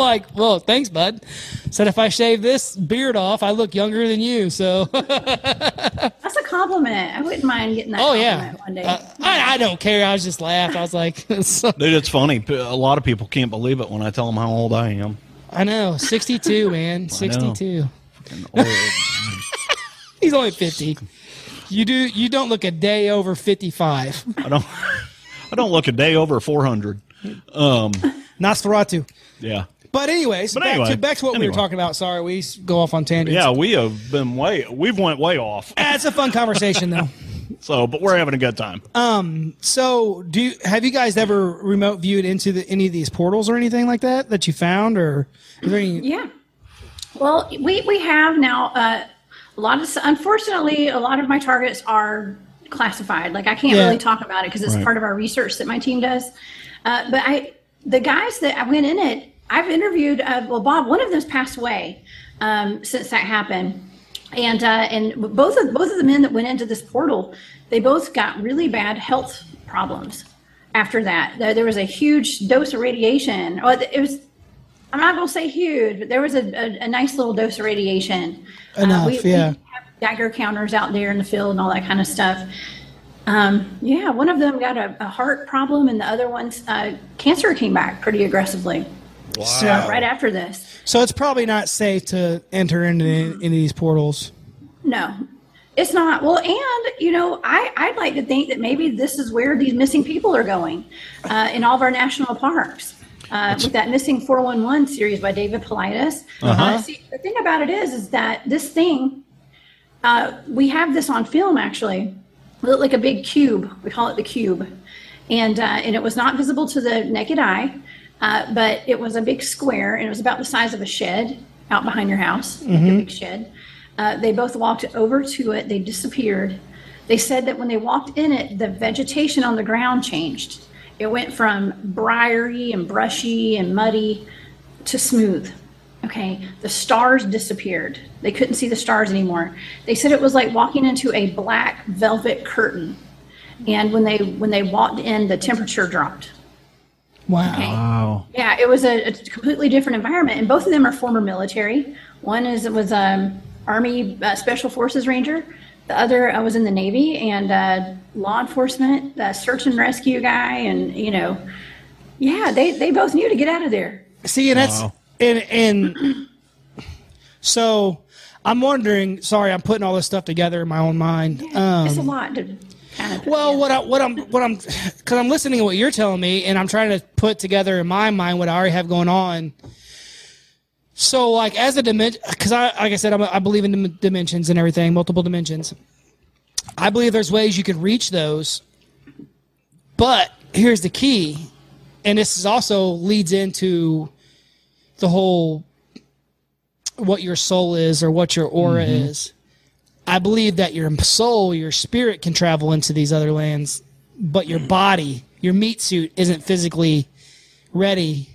I'm like, well, thanks, bud. Said if I shave this beard off, I look younger than you. So, [LAUGHS] That's a compliment. I wouldn't mind getting that oh yeah, one day. Uh, I, I don't care. I was just laughed. I was like, [LAUGHS] so- Dude, it's funny. A lot of people can't believe it when I tell them how old I am. I know, [LAUGHS] 62, man, 62. Old. He's only 50. You do. You don't look a day over 55. I don't. I don't look a day over 400. Um, Nosferatu. yeah. But anyways, But back, anyway, to, back to what we were talking about. Sorry, we go off on tangents. Yeah, we have been way. We've went way off. [LAUGHS] It's a fun conversation though. [LAUGHS] So, but we're having a good time. Um, So, do you, have you guys ever remote viewed into the, any of these portals or anything like that that you found, or is there any? Yeah. Well, we, we have now uh, a lot of, unfortunately, a lot of my targets are classified. Like I can't Yeah. really talk about it because it's Right. part of our research that my team does. Uh, but I, the guys that I went in it, I've interviewed. Uh, well, Bob, one of them's passed away um, since that happened, and uh, and both of both of the men that went into this portal, they both got really bad health problems after that. There, there was a huge dose of radiation. Oh, it was I'm not going to say huge, but there was a, a, a nice little dose of radiation. Enough, we, yeah. We have Geiger counters out there in the field and all that kind of stuff. Um, yeah, one of them got a, a heart problem, and the other one's uh, cancer came back pretty aggressively So, right after this. so it's probably not safe to enter into any, any of these portals. No, it's not. Well, and you know, I I'd like to think that maybe this is where these missing people are going uh, in all of our national parks. Uh, with that missing 411 series by David Paulides. Uh, see, the thing about it is, is that this thing, uh, we have this on film actually. It looked like a big cube. We call it the cube, and uh, and it was not visible to the naked eye, uh, but it was a big square, and it was about the size of a shed out behind your house, like a big shed. Uh, they both walked over to it. They disappeared. They said that when they walked in it, the vegetation on the ground changed. It went from briary and brushy and muddy to smooth. Okay, the stars disappeared. They couldn't see the stars anymore. They said it was like walking into a black velvet curtain. And when they when they walked in, the temperature dropped. Wow. Okay. Wow. Yeah, it was a, a completely different environment, and both of them are former military. One is was um, Army uh, Special Forces Ranger. The other uh, was in the Navy and uh, law enforcement, uh, search and rescue guy, and you know, yeah, they they both knew to get out of there. See, and that's Wow. and and [CLEARS THROAT] so I'm wondering. Sorry, I'm putting all this stuff together in my own mind. Um, it's a lot to kind of. Well, what I, what I'm what I'm because I'm listening to what you're telling me, and I'm trying to put together in my mind what I already have going on. So, like as a dimension, because I like I said, I'm a, I believe in dim- dimensions and everything, multiple dimensions. I believe there's ways you can reach those, but here's the key, and this is also leads into the whole what your soul is or what your aura mm-hmm. is. I believe that your soul, your spirit can travel into these other lands, but your body, your meat suit isn't physically ready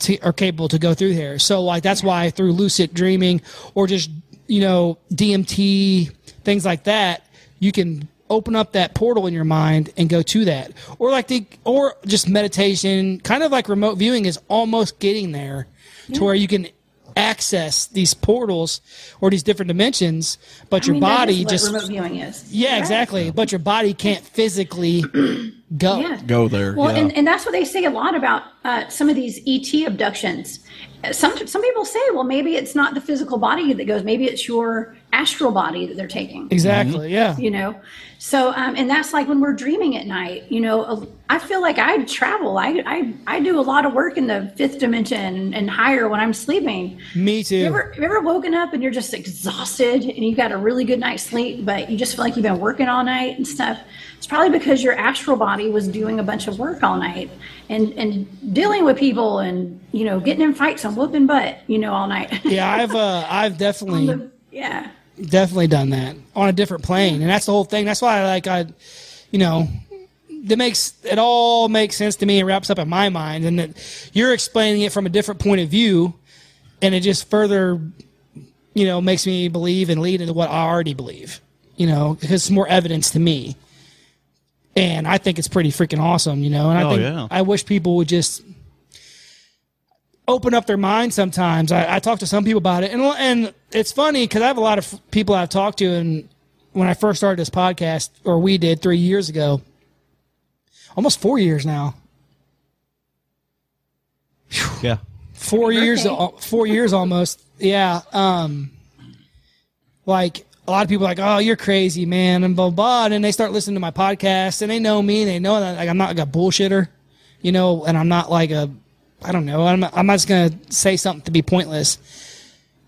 to or capable to go through there. So like that's why through lucid dreaming or just, you know, DMT, things like that, you can open up that portal in your mind and go to that. Or like the or just meditation, kind of like remote viewing is almost getting there to where you can access these portals or these different dimensions, but I your mean, body is what just remote viewing is. yeah, Right. exactly. But your body can't physically [CLEARS THROAT] go. Yeah. Go there. Well, yeah. and, and that's what they say a lot about uh, some of these ET abductions. Uh, Some some people say, well, maybe it's not the physical body that goes. Maybe it's your astral body that they're taking. Exactly. Yeah. You know, so um, and that's like when we're dreaming at night. You know, uh, I feel like I travel. I I, I do a lot of work in the fifth dimension and higher when I'm sleeping. Me too. You ever, you ever woken up and you're just exhausted and you got a really good night's sleep, but you just feel like you've been working all night and stuff? It's probably because your astral body was doing a bunch of work all night and, and dealing with people and, you know, getting in fights and whooping butt, you know, all night. yeah, I've uh, I've [LAUGHS] definitely yeah. definitely done that on a different plane, and that's the whole thing. That's why I like I, you know, that makes it all makes sense to me and wraps up in my mind, and that you're explaining it from a different point of view, and it just further, you know, makes me believe and lead into what I already believe. You know, because it's more evidence to me, and I think it's pretty freaking awesome. You know, and I Oh, think yeah. I wish people would just open up their mind sometimes. I, I talk to some people about it, and and it's funny because I have a lot of people I've talked to, and when I first started this podcast, or we did three years ago, almost four years now, [SIGHS] Yeah. four Happy years, four years almost, yeah. Um, like a lot of people are like, oh, you're crazy, man, and blah blah, and then they start listening to my podcast, and they know me, and they know that like I'm not like a bullshitter, you know, and I'm not like a, I don't know, I'm I'm not just gonna say something to be pointless.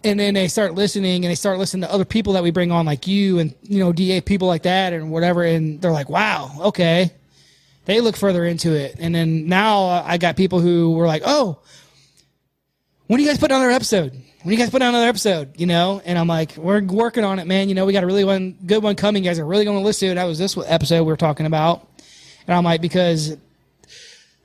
And then they start listening, and they start listening to other people that we bring on, like you, and you know, DA people like that, and whatever, and they're like, wow, okay. They look further into it, and then now I got people who were like, oh, when do you guys put on another episode? When you guys put on another episode? You know, and I'm like, we're working on it, man. You know, we got a really one good one coming. You guys are really going to listen to it. That was this episode we were talking about, and I'm like, because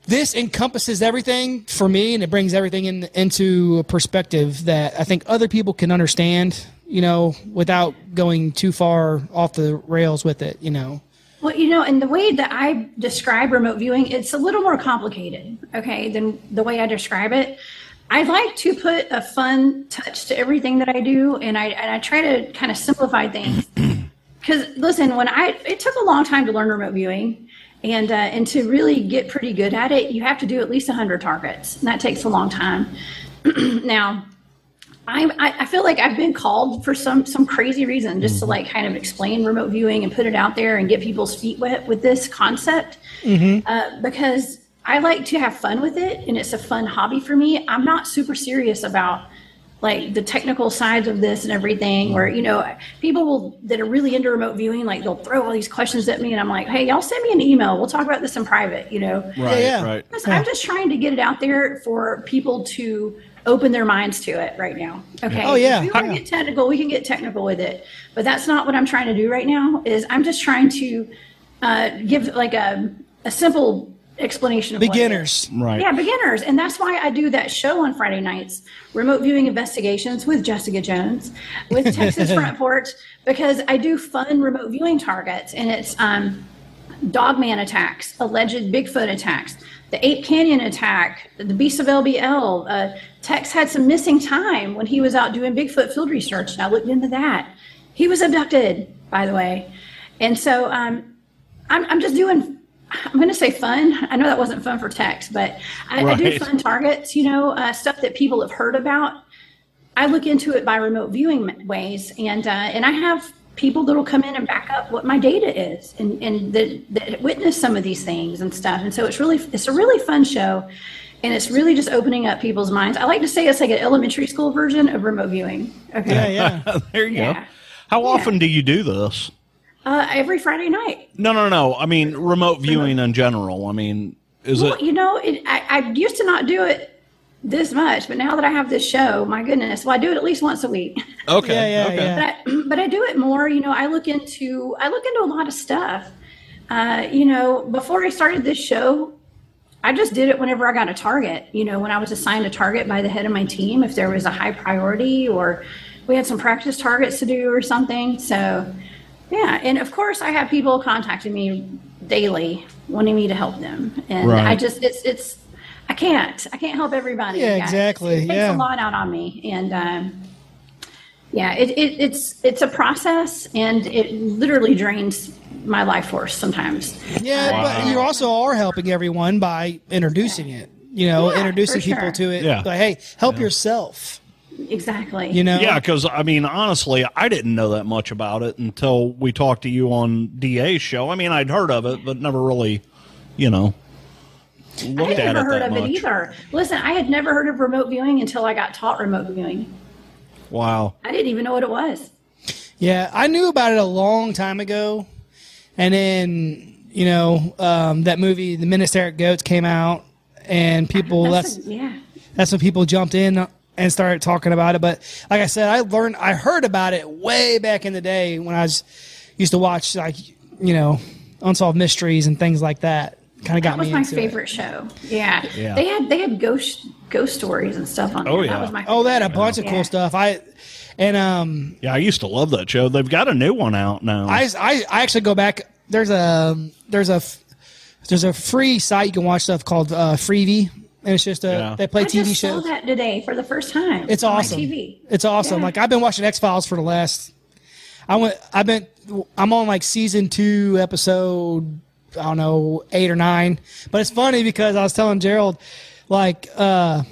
this encompasses everything for me, and it brings everything in into a perspective that I think other people can understand. You know, without going too far off the rails with it. You know. Well, you know, and the way that I describe remote viewing, it's a little more complicated, okay, than the way I describe it. I like to put a fun touch to everything that I do, and I and I try to kind of simplify things. [CLEARS THROAT] Because listen, when I it took a long time to learn remote viewing, and uh, and to really get pretty good at it, you have to do at least hundred targets, and that takes a long time. [CLEARS THROAT] now, I, I feel like I've been called for some some crazy reason just to like kind of explain remote viewing and put it out there and get people's feet wet with this concept uh, because I like to have fun with it and it's a fun hobby for me. I'm not super serious about like the technical sides of this and everything where you know people will that are really into remote viewing like they'll throw all these questions at me and I'm like hey y'all send me an email we'll talk about this in private you know Right. yeah. Right. because I'm just trying to get it out there for people to open their minds to it right now. Okay. Oh, yeah. If we want to get technical, we can get technical with it. But that's not what I'm trying to do right now. Is I'm just trying to uh, give like a, a simple explanation of. Beginners. Right. Yeah, beginners. And that's why I do that show on Friday nights, Remote Viewing Investigations with Jessica Jones, with [LAUGHS] Texas Front Porch, because I do fun remote viewing targets. And it's um, Dogman attacks, alleged Bigfoot attacks, the Ape Canyon attack, the Beast of LBL. Uh, Tex had some missing time when he was out doing Bigfoot field research, and I looked into that. He was abducted, by the way. And so um, I'm, I'm just doing, I'm going to say fun. I know that wasn't fun for Tex, but I, I do fun targets, you know, uh, stuff that people have heard about. I look into it by remote viewing ways, and uh, and I have people that'll come in and back up what my data is, and and that, that witness some of these things and stuff. And so it's really it's a really fun show, and it's really just opening up people's minds. I like to say it's like an elementary school version of remote viewing. Okay, Yeah, [LAUGHS] yeah. there you go. Yeah. How often do you do this? Uh, every Friday night. No, no, no. I mean, remote viewing in general. I mean, is Well, it? you know, it, I, I used to not do it this much, but now that I have this show, my goodness, well, I do it at least once a week. [LAUGHS] Okay. Yeah, yeah, okay. but I, but I do it more. You know, I look into I look into a lot of stuff. Uh, you know, before I started this show, I just did it whenever I got a target. You know, when I was assigned a target by the head of my team, if there was a high priority or we had some practice targets to do or something. So, yeah, and of course, I have people contacting me daily wanting me to help them, and I just it's it's I can't I can't help everybody. Yeah, guys. exactly, It takes yeah. a lot out on me, and. Um, yeah, it, it, it's it's a process, and it literally drains my life force sometimes. Yeah, but you also are helping everyone by introducing it. You know, Yeah, introducing people sure. to it. Yeah. Like, hey, help yourself. Exactly. You know. Yeah, because I mean, honestly, I didn't know that much about it until we talked to you on DA's show. I mean, I'd heard of it, but never really, you know, looked I had never it heard that of much. it either. Listen, I had never heard of remote viewing until I got taught remote viewing. Wow. I didn't even know what it was. Yeah, I knew about it a long time ago, and then you know um, that movie, The Men Who Stare at Goats, came out, and people that's That's a- yeah. that's when people jumped in and started talking about it. But like I said, I learned, I heard about it way back in the day when I was used to watch like you know unsolved mysteries and things like that. Kind of got me. That was me my into it. favorite show. Yeah. Yeah. They had they had ghost ghost stories and stuff on there. Oh, That yeah. was my Oh, they had a favorite. bunch of Yeah. cool stuff. I and um Yeah, I used to love that show. They've got a new one out now. I, I, I actually go back. There's a there's a there's a free site you can watch stuff called uh, Freevee, and it's just a Yeah. they play TV shows. I TV just saw that today for the first time. It's on my awesome. TV. It's awesome. Yeah. Like I've been watching X Files for the last. I went. I've been. I'm on like season two, episode. I don't know eight or nine. But it's funny because I was telling Gerald, like, uh,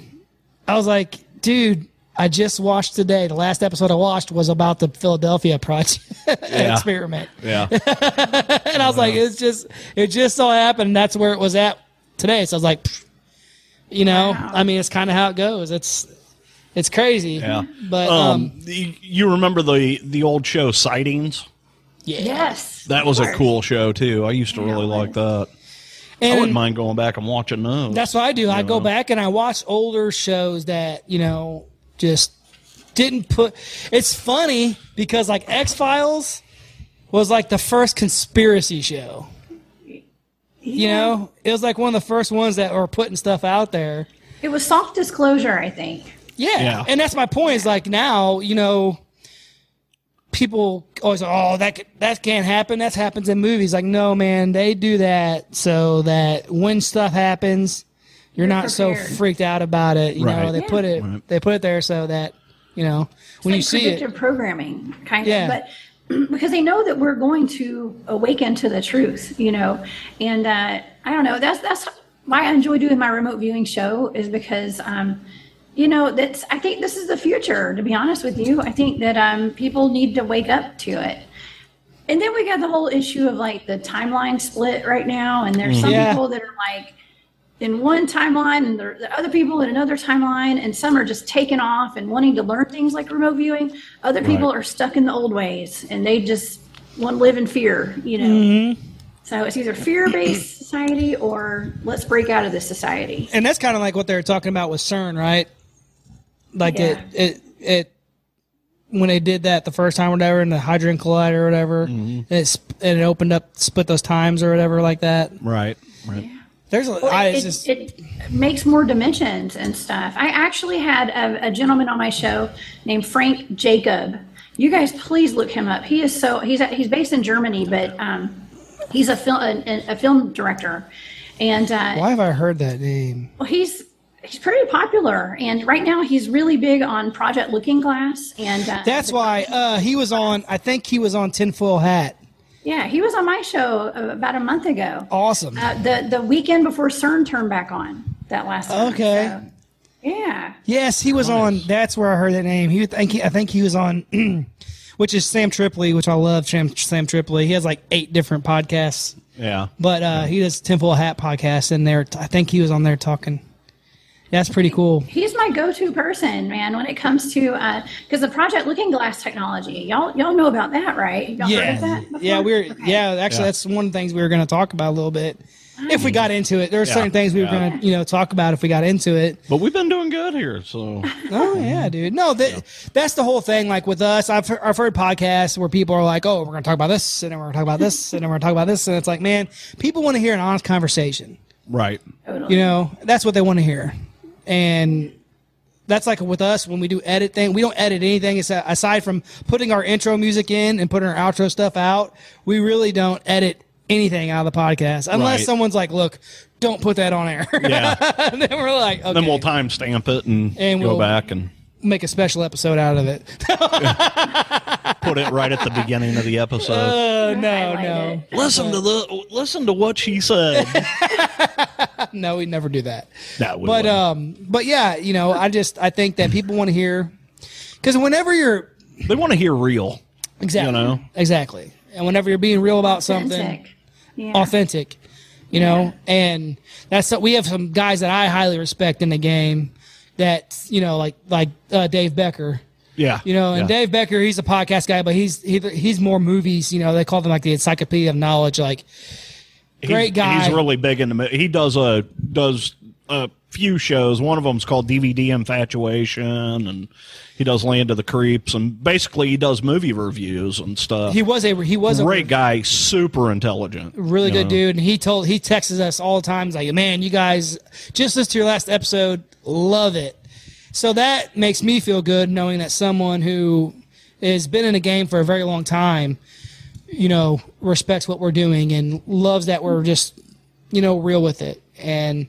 I was like, dude. I just watched today. The last episode I watched was about the Philadelphia project [LAUGHS] experiment. yeah. [LAUGHS] And I was like, it's just, it just so happened. That's where it was at today. So I was like, pfft, you know, Wow. I mean, it's kind of how it goes. It's, it's crazy. Yeah. But, um, Um, y- you remember the the old show Sightings? yeah. Yes. That was a cool show too. I used to Yeah, really like that. And I wouldn't mind going back and watching those. that's what I do. I go back and I watch older shows that, you know, just didn't put, it's funny because like X Files was like the first conspiracy show. You know, it was like one of the first ones that were putting stuff out there. It was soft disclosure, I think. Yeah. Yeah. And that's my point is like now, you know, people always say, oh, that, that can't happen. That happens in movies. Like, no, man, they do that so that when stuff happens, you're, You're not so freaked out about it. You know, they Yeah. put it, Right. they put it there so that, you know, when like you see it. programming kind Yeah. of but [CLEARS THROAT] because they know that we're going to awaken to the truth you know? And uh, i don't know that's that's why i enjoy doing my remote viewing show is because um, you know that's i think this is the future to be honest with you. I think that um, people need to wake up to it. And then we got the whole issue of like the timeline split right now and there's some Yeah. people that are like in one timeline and there are other people in another timeline and some are just taking off and wanting to learn things like remote viewing other people Right. are stuck in the old ways and they just want to live in fear you know Mm-hmm. so it's either fear-based [CLEARS THROAT] society or let's break out of this society And that's kind of like what they were talking about with CERN, right? Like Yeah. it, it, it, when they did that the first time or whatever, and the Hadron Collider or whatever, Mm-hmm. and, it, sp- and it opened up, split those times or whatever like that. right. Right. There's a, Well, I, it, just, it makes more dimensions and stuff. I actually had a, a gentleman on my show named Frank Jacob. You guys, please look him up. He is so he's he's based in Germany, but um, he's a film a, a film director, and uh, why have I heard that name? well, he's he's pretty popular. And right now, he's really big on Project Looking Glass. And uh, That's why uh, he was on. I think he was on Tinfoil Hat. Yeah, he was on my show uh, about a month ago. Awesome. Uh, the the weekend before CERN turned back on that last time. Okay. So, yeah. yes, he was on. That's where I heard that name. He, think he, I think he was on, [CLEARS THROAT] which is Sam Tripoli, which I love. Sam, Sam Tripoli. He has like eight different podcasts, Yeah. but uh, he does Tinfoil Hat podcast, and there, I think he was on there talking. That's pretty cool. He's my go-to person, man, when it comes to uh, because the Project Looking Glass technology. Y'all, y'all know about that, right? Y'all heard of that? yeah, we're Okay. yeah. Actually, Yeah. that's one of the things we were going to talk about a little bit. If we got into it, there are Yeah. certain things we were Yeah. going to you know talk about if we got into it. But we've been doing good here, so [LAUGHS] Oh yeah, dude. No, that that's the whole thing. Like with us, I've heard, I've heard podcasts where people are like, "Oh, we're going to talk about this, and then we're going to talk about this, and then we're going to talk about this," and it's like, man, people want to hear an honest conversation. right. Totally. You know, that's what they want to hear, and that's like with us when we do edit thing. We don't edit anything It's, uh, aside from putting our intro music in and putting our outro stuff out. We really don't edit anything out of the podcast unless Right. someone's like, "Look, don't put that on air." Yeah. and [LAUGHS] then we're like, okay. Then we'll timestamp it and, And go we'll- back and make a special episode out of it. [LAUGHS] put it right at the beginning of the episode. Oh no, no, it. listen to the listen to what she said. [LAUGHS] [LAUGHS] no. We never do that. That would But um, but yeah, you know, I just I think that people want to hear because whenever you're they want to hear real. exactly, You know? exactly, and whenever you're being real about something Authentic. Yeah. authentic, you know, and that's we have some guys that I highly respect in the game that you know, like like uh, Dave Becker. Yeah. You know, and yeah. Dave Becker, he's a podcast guy, but he's he, he's more movies. You know, they call them like the encyclopedia of knowledge. Like, He's- great guy. He's really big into. He does a does a few shows. One of them's called DVD Infatuation, and he does Land of the Creeps, and basically he does movie reviews and stuff. He was a he was Great a guy, super intelligent, really good know. dude. And he told he texts us all the time. He's like, man, you guys just listen to your last episode, love it. So that makes me feel good knowing that someone who has been in the game for a very long time, you know, respects what we're doing and loves that we're just, you know, real with it. And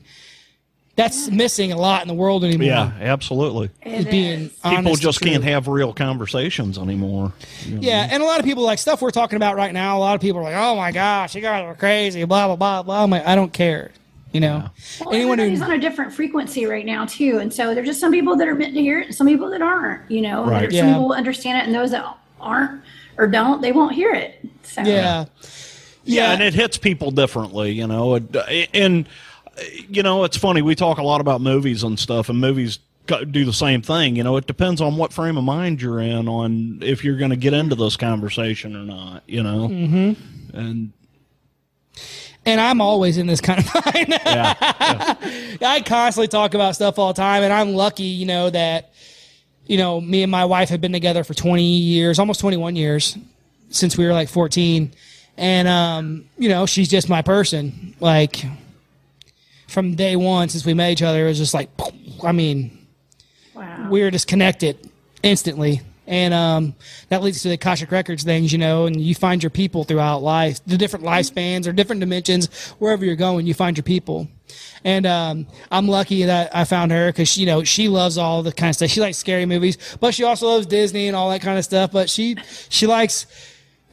that's missing a lot in the world anymore. Yeah, absolutely. It being is. People just can't have real conversations anymore. you know. Yeah, and a lot of people like stuff we're talking about right now. A lot of people are like, "Oh my gosh, you guys are crazy," blah blah blah blah. I'm like, I don't care. You know, Well, anyone everybody's who on a different frequency right now too, and so there's just some people that are meant to hear it, and some people that aren't. You know, Right. There's Yeah. some people will understand it, and those that aren't or don't, they won't hear it. So yeah, yeah, and it hits people differently, you know. And you know, it's funny. We talk a lot about movies and stuff, and movies do the same thing. You know, it depends on what frame of mind you're in, on if you're going to get into this conversation or not. You know, mm-hmm. and and I'm always in this kind of [LAUGHS] mind. yeah, [LAUGHS] I constantly talk about stuff all the time, and I'm lucky, you know, that you know me and my wife have been together for 20 years, almost 21 years, since we were like 14, and um, you know, she's just my person. Like from day one, since we met each other, it was just like, I mean. wow. we were just connected instantly. And um, that leads to the Akashic Records things, you know, and you find your people throughout life, the different lifespans or different dimensions, wherever you're going, you find your people. And um, I'm lucky that I found her because, you know, she loves all the kind of stuff. She likes scary movies, but she also loves Disney and all that kind of stuff. But she, she likes,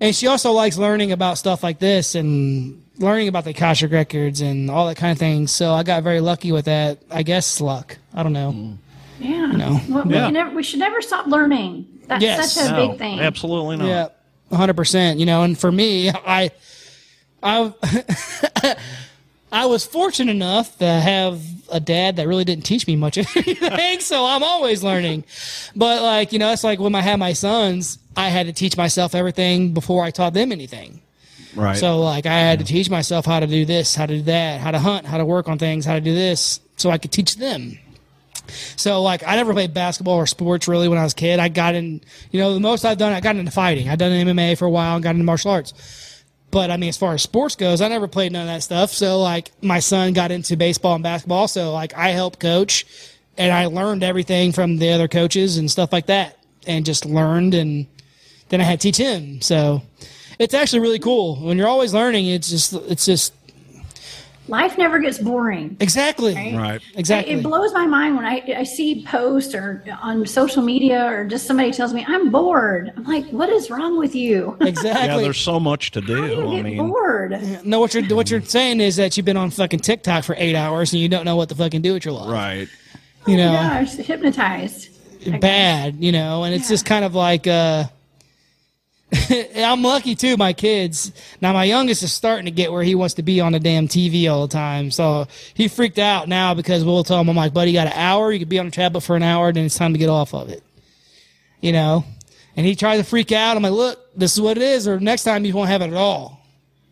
and she also likes learning about stuff like this and learning about the Akashic Records and all that kind of thing. So I got very lucky with that. I guess luck. I don't know. Mm. yeah. know. Well, we, Yeah. can never, we should never stop learning. That's Yes. such a No, big thing. absolutely not. Yeah, hundred percent. You know, and for me, [LAUGHS] I, I, [LAUGHS] I was fortunate enough to have a dad that really didn't teach me much of [LAUGHS] anything, so I'm always learning. But like you know, it's like when I had my sons, I had to teach myself everything before I taught them anything. Right. So like I had to teach myself how to do this, how to do that, how to hunt, how to work on things, how to do this, so I could teach them. So like I never played basketball or sports really when I was a kid. I got in, you know, the most I've done, I got into fighting. I done MMA for a while and got into martial arts. But I mean, as far as sports goes, I never played none of that stuff. So like my son got into baseball and basketball. So like I helped coach and I learned everything from the other coaches and stuff like that and just learned and then I had to teach him. So it's actually really cool when you're always learning. It's just, it's just Life never gets boring. exactly, right. exactly. It blows my mind when I, I see posts or on social media or just somebody tells me I'm bored. I'm like, what is wrong with you? [LAUGHS] Exactly. yeah, there's so much to do. How do you I get mean, bored? No, what you're what you're saying is that you've been on fucking TikTok for eight hours and you don't know what to fucking do with your life. right. You know, Gosh, hypnotized. bad. You know, and it's just kind of like uh, [LAUGHS] I'm lucky too. My kids now, my youngest is starting to get where he wants to be on the damn TV all the time. So he freaked out now because we'll tell him, I'm like, buddy, you got an hour. You could be on the tablet for an hour, then it's time to get off of it. You know, and he tries to freak out. I'm like, look, this is what it is, or next time you won't have it at all.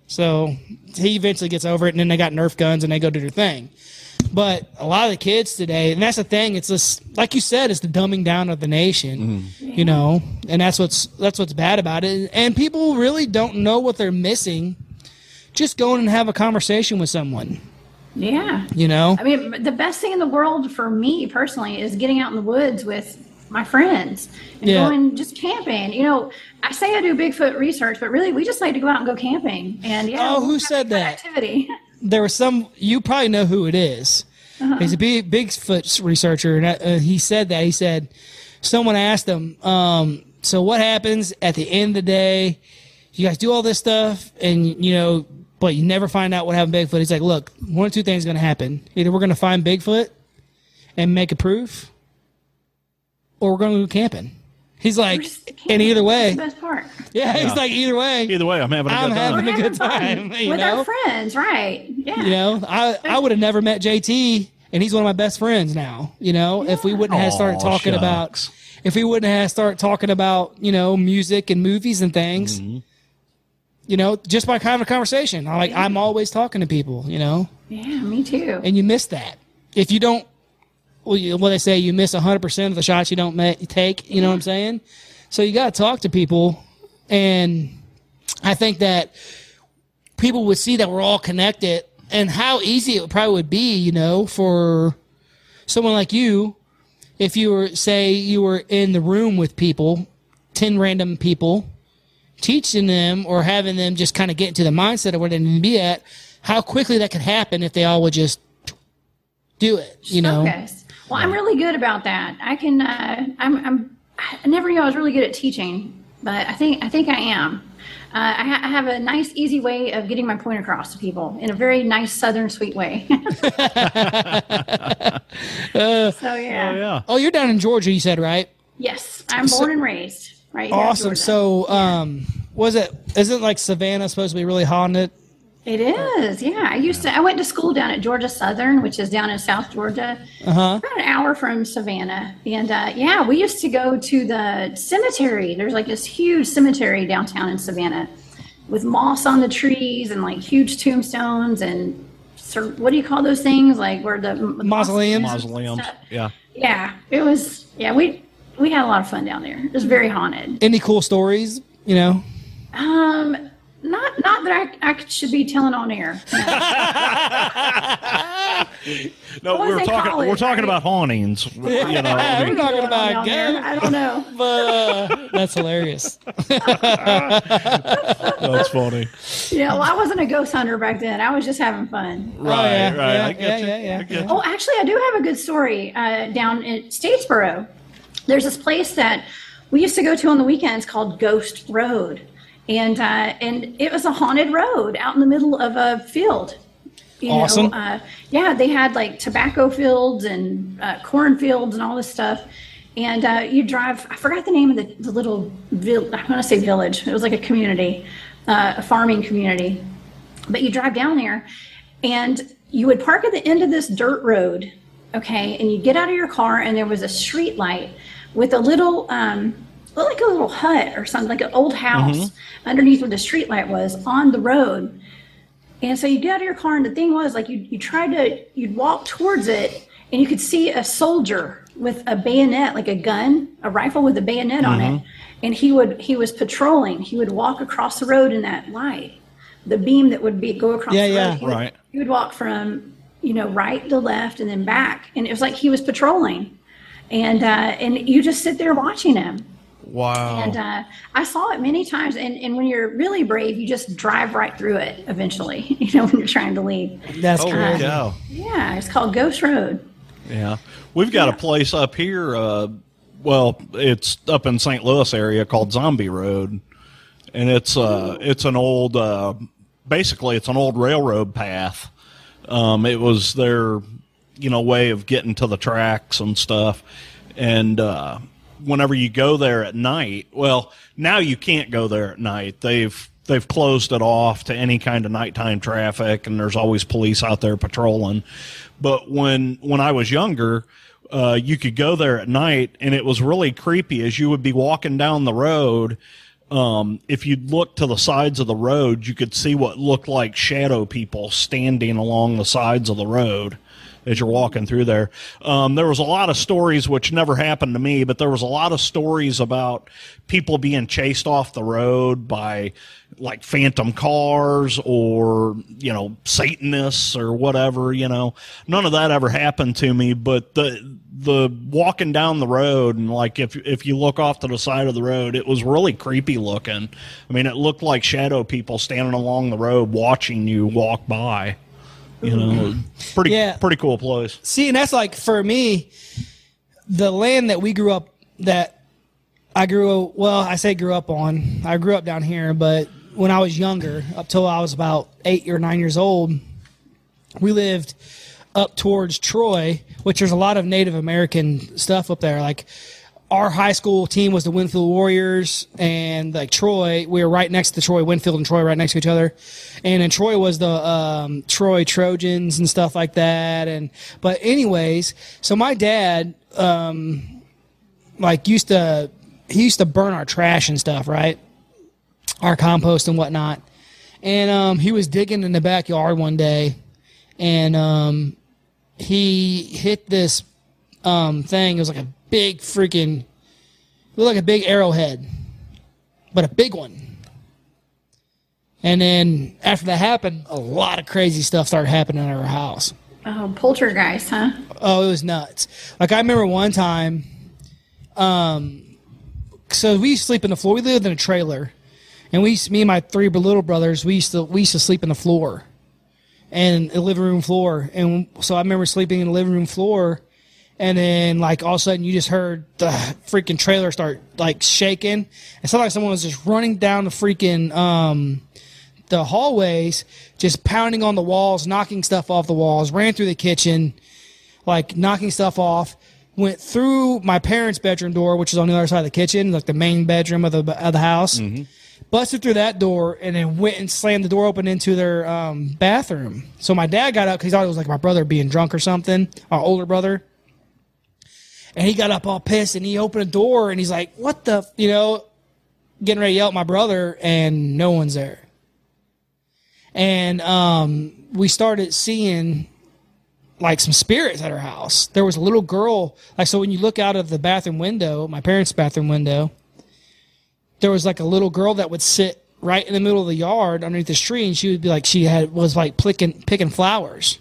So he eventually gets over it, and then they got Nerf guns and they go do their thing. But a lot of the kids today, and that's the thing, it's just like you said, it's the dumbing down of the nation. Mm-hmm. You know, and that's what's that's what's bad about it. And people really don't know what they're missing. Just go and have a conversation with someone. Yeah. You know, I mean, the best thing in the world for me personally is getting out in the woods with my friends and Yeah. going just camping. You know, I say I do Bigfoot research, but really we just like to go out and go camping. And yeah, Oh, who said that? Activity. [LAUGHS] there was some you probably know who it is. He's a big Bigfoot researcher, and uh, he said that he said someone asked him, um, "So what happens at the end of the day? You guys do all this stuff, and you know, but you never find out what happened to Bigfoot." He's like, "Look, one or two things going to happen. Either we're going to find Bigfoot and make a proof, or we're going to go camping." He's like, Just and either way, the best part. yeah, he's like, either way, Either way, I'm having a I'm good time. having a We're good having fun time, you with know? our friends, right? Yeah. You know, I, I would have never met JT, and he's one of my best friends now. You know, if we wouldn't have started Aw, talking about, if we wouldn't have started talking about, you know, music and movies and things, Mm-hmm. you know, just by kind of a conversation. I like, I'm always talking to people, you know, Yeah, me too. and you miss that if you don't well, you, what they say, you miss 100% of the shots you don't take. You know what I'm saying? So you got to talk to people. And I think that people would see that we're all connected and how easy it probably would be, you know, for someone like you, if you were, say, you were in the room with people, 10 random people, teaching them or having them just kind of get into the mindset of where they need to be at, how quickly that could happen if they all would just do it, you know? Focus. Well, I'm really good about that. I can. Uh, I'm. I'm. I never knew I was really good at teaching, but I think. I think I am. Uh, I, ha- I have a nice, easy way of getting my point across to people in a very nice, southern, sweet way. [LAUGHS] so [LAUGHS] yeah. yeah. Oh, you're down in Georgia, you said, right? Yes, I'm born and raised right Awesome. Georgia. So, um, was it, isn't like Savannah supposed to be really haunted? It is, yeah. I used to. I went to school down at Georgia Southern, which is down in South Georgia, Uh-huh. about an hour from Savannah. And uh, yeah, we used to go to the cemetery. There's like this huge cemetery downtown in Savannah, with moss on the trees and like huge tombstones and sir, what do you call those things? Like where the Mausoleums? Mausoleums. Yeah. Yeah, it was. Yeah, we we had a lot of fun down there. It was very haunted. Any cool stories, you know? Um, not not that I, I should be telling on air. [LAUGHS] No, What we're talking. call we're talking right? about hauntings. You know, I We're talking about Down I don't know. [LAUGHS] but uh, that's hilarious. [LAUGHS] that's funny. Yeah, well, I wasn't a ghost hunter back then. I was just having fun. Right, Oh, yeah, right. yeah, I get yeah, you. yeah, yeah, I get Oh, actually, I do have a good story uh, down in Statesboro. There's this place that we used to go to on the weekends called Ghost Road, and uh, and it was a haunted road out in the middle of a field. You Awesome. Know, uh, yeah, they had like tobacco fields and uh, corn fields and all this stuff. And uh, you drive. I forgot the name of the, the little. Vill- I want to say village. It was like a community, uh, a farming community but you drive down there and you would park at the end of this dirt road okay and you get out of your car and there was a street light with a little um looked like a little hut or something like an old house underneath where the street light was on the road. And so you get out of your car and the thing was like you, you tried to you'd walk towards it and you could see a soldier with a bayonet like a gun a rifle with a bayonet on it. And he would he was patrolling. He would walk across the road in that light the beam that would be go across Yeah, the road. yeah. he would, Right. he would walk from you know right to left and then back. And it was like he was patrolling. And uh and you just sit there watching him Wow. and uh, I saw it many times. And, and when you're really brave, you just drive right through it eventually, [LAUGHS] you know, when you're trying to leave. That's Holy crazy. cow. Yeah, it's called Ghost Road. Yeah, we've got a place up here. Uh, well, it's up in St. Louis area called Zombie Road, and it's uh, it's an old, uh, basically, it's an old railroad path. Um, it was their, you know, way of getting to the tracks and stuff. And uh, whenever you go there at night, well, now you can't go there at night. They've they've closed it off to any kind of nighttime traffic, and there's always police out there patrolling. But when when I was younger, uh, you could go there at night, and it was really creepy. As you would be walking down the road, um, if you'd look to the sides of the road, you could see what looked like shadow people standing along the sides of the road as you're walking through there. Um, there was a lot of stories which never happened to me, but there was a lot of stories about people being chased off the road by like phantom cars or, you know, Satanists or whatever, you know. None of that ever happened to me, but the the walking down the road and like if if you look off to the side of the road, it was really creepy looking. I mean, it looked like shadow people standing along the road watching you walk by. You know, mm-hmm. pretty Yeah. pretty cool place. See, and that's like for me, the land that we grew up that I grew up. well, I say grew up on. I grew up down here, but when I was younger, up till I was about eight or nine years old, we lived up towards Troy, which there's a lot of Native American stuff up there. Like our high school team was the Winfield Warriors, and like Troy, we were right next to Troy, Winfield and Troy, right next to each other. And then Troy was the um, Troy Trojans and stuff like that. And but anyways, so my dad, um, like used to, he used to burn our trash and stuff, right? Our compost and whatnot. And um, he was digging in the backyard one day, and um, he hit this um, thing. It was like a big freaking, it looked like a big arrowhead, but a big one. And then after that happened, a lot of crazy stuff started happening in our house. Oh, poltergeist, huh? Oh, it was nuts. Like I remember one time, um, so we used to sleep in the floor. We lived in a trailer, and we, used, me and my three little brothers, we used to we used to sleep in the floor, and the living room floor. And so I remember sleeping in the living room floor, and then like all of a sudden you just heard the freaking trailer start like shaking. It sounded like someone was just running down the freaking um the hallways, just pounding on the walls, knocking stuff off the walls, ran through the kitchen, like knocking stuff off, went through my parents' bedroom door, which is on the other side of the kitchen, like the main bedroom of the of the house. Busted through that door and then went and slammed the door open into their um, bathroom. So my dad got up because he thought it was like my brother being drunk or something, our older brother. And he got up all pissed and he opened a door and he's like, "What the?" You know, getting ready to yell at my brother and no one's there and um, we started seeing like some spirits at our house. There was a little girl, like so when you look out of the bathroom window, my parents' bathroom window, there was like a little girl that would sit right in the middle of the yard underneath the tree, and she would be like she had was like picking picking flowers.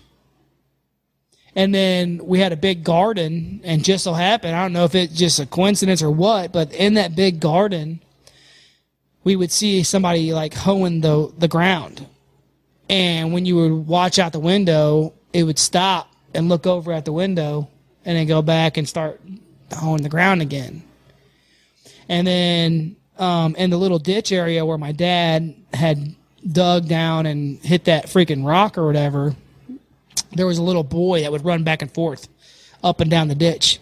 And then we had a big garden, and just so happened, I don't know if it's just a coincidence or what, but in that big garden, we would see somebody like hoeing the the ground and when you would watch out the window, it would stop and look over at the window and then go back and start hoeing the ground again. And then um, in the little ditch area where my dad had dug down and hit that freaking rock or whatever, there was a little boy that would run back and forth up and down the ditch.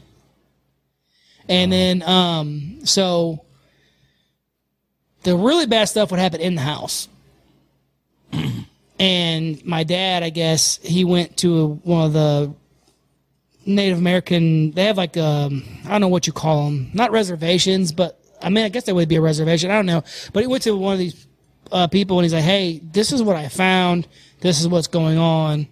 And then, um, so the really bad stuff would happen in the house [CLEARS THROAT] and my dad, I guess, he went to one of the Native American. They have like um, I don't know what you call them, not reservations, but I mean, I guess there would be a reservation. I don't know, but he went to one of these uh, people and he's like, "Hey, this is what I found. This is what's going on.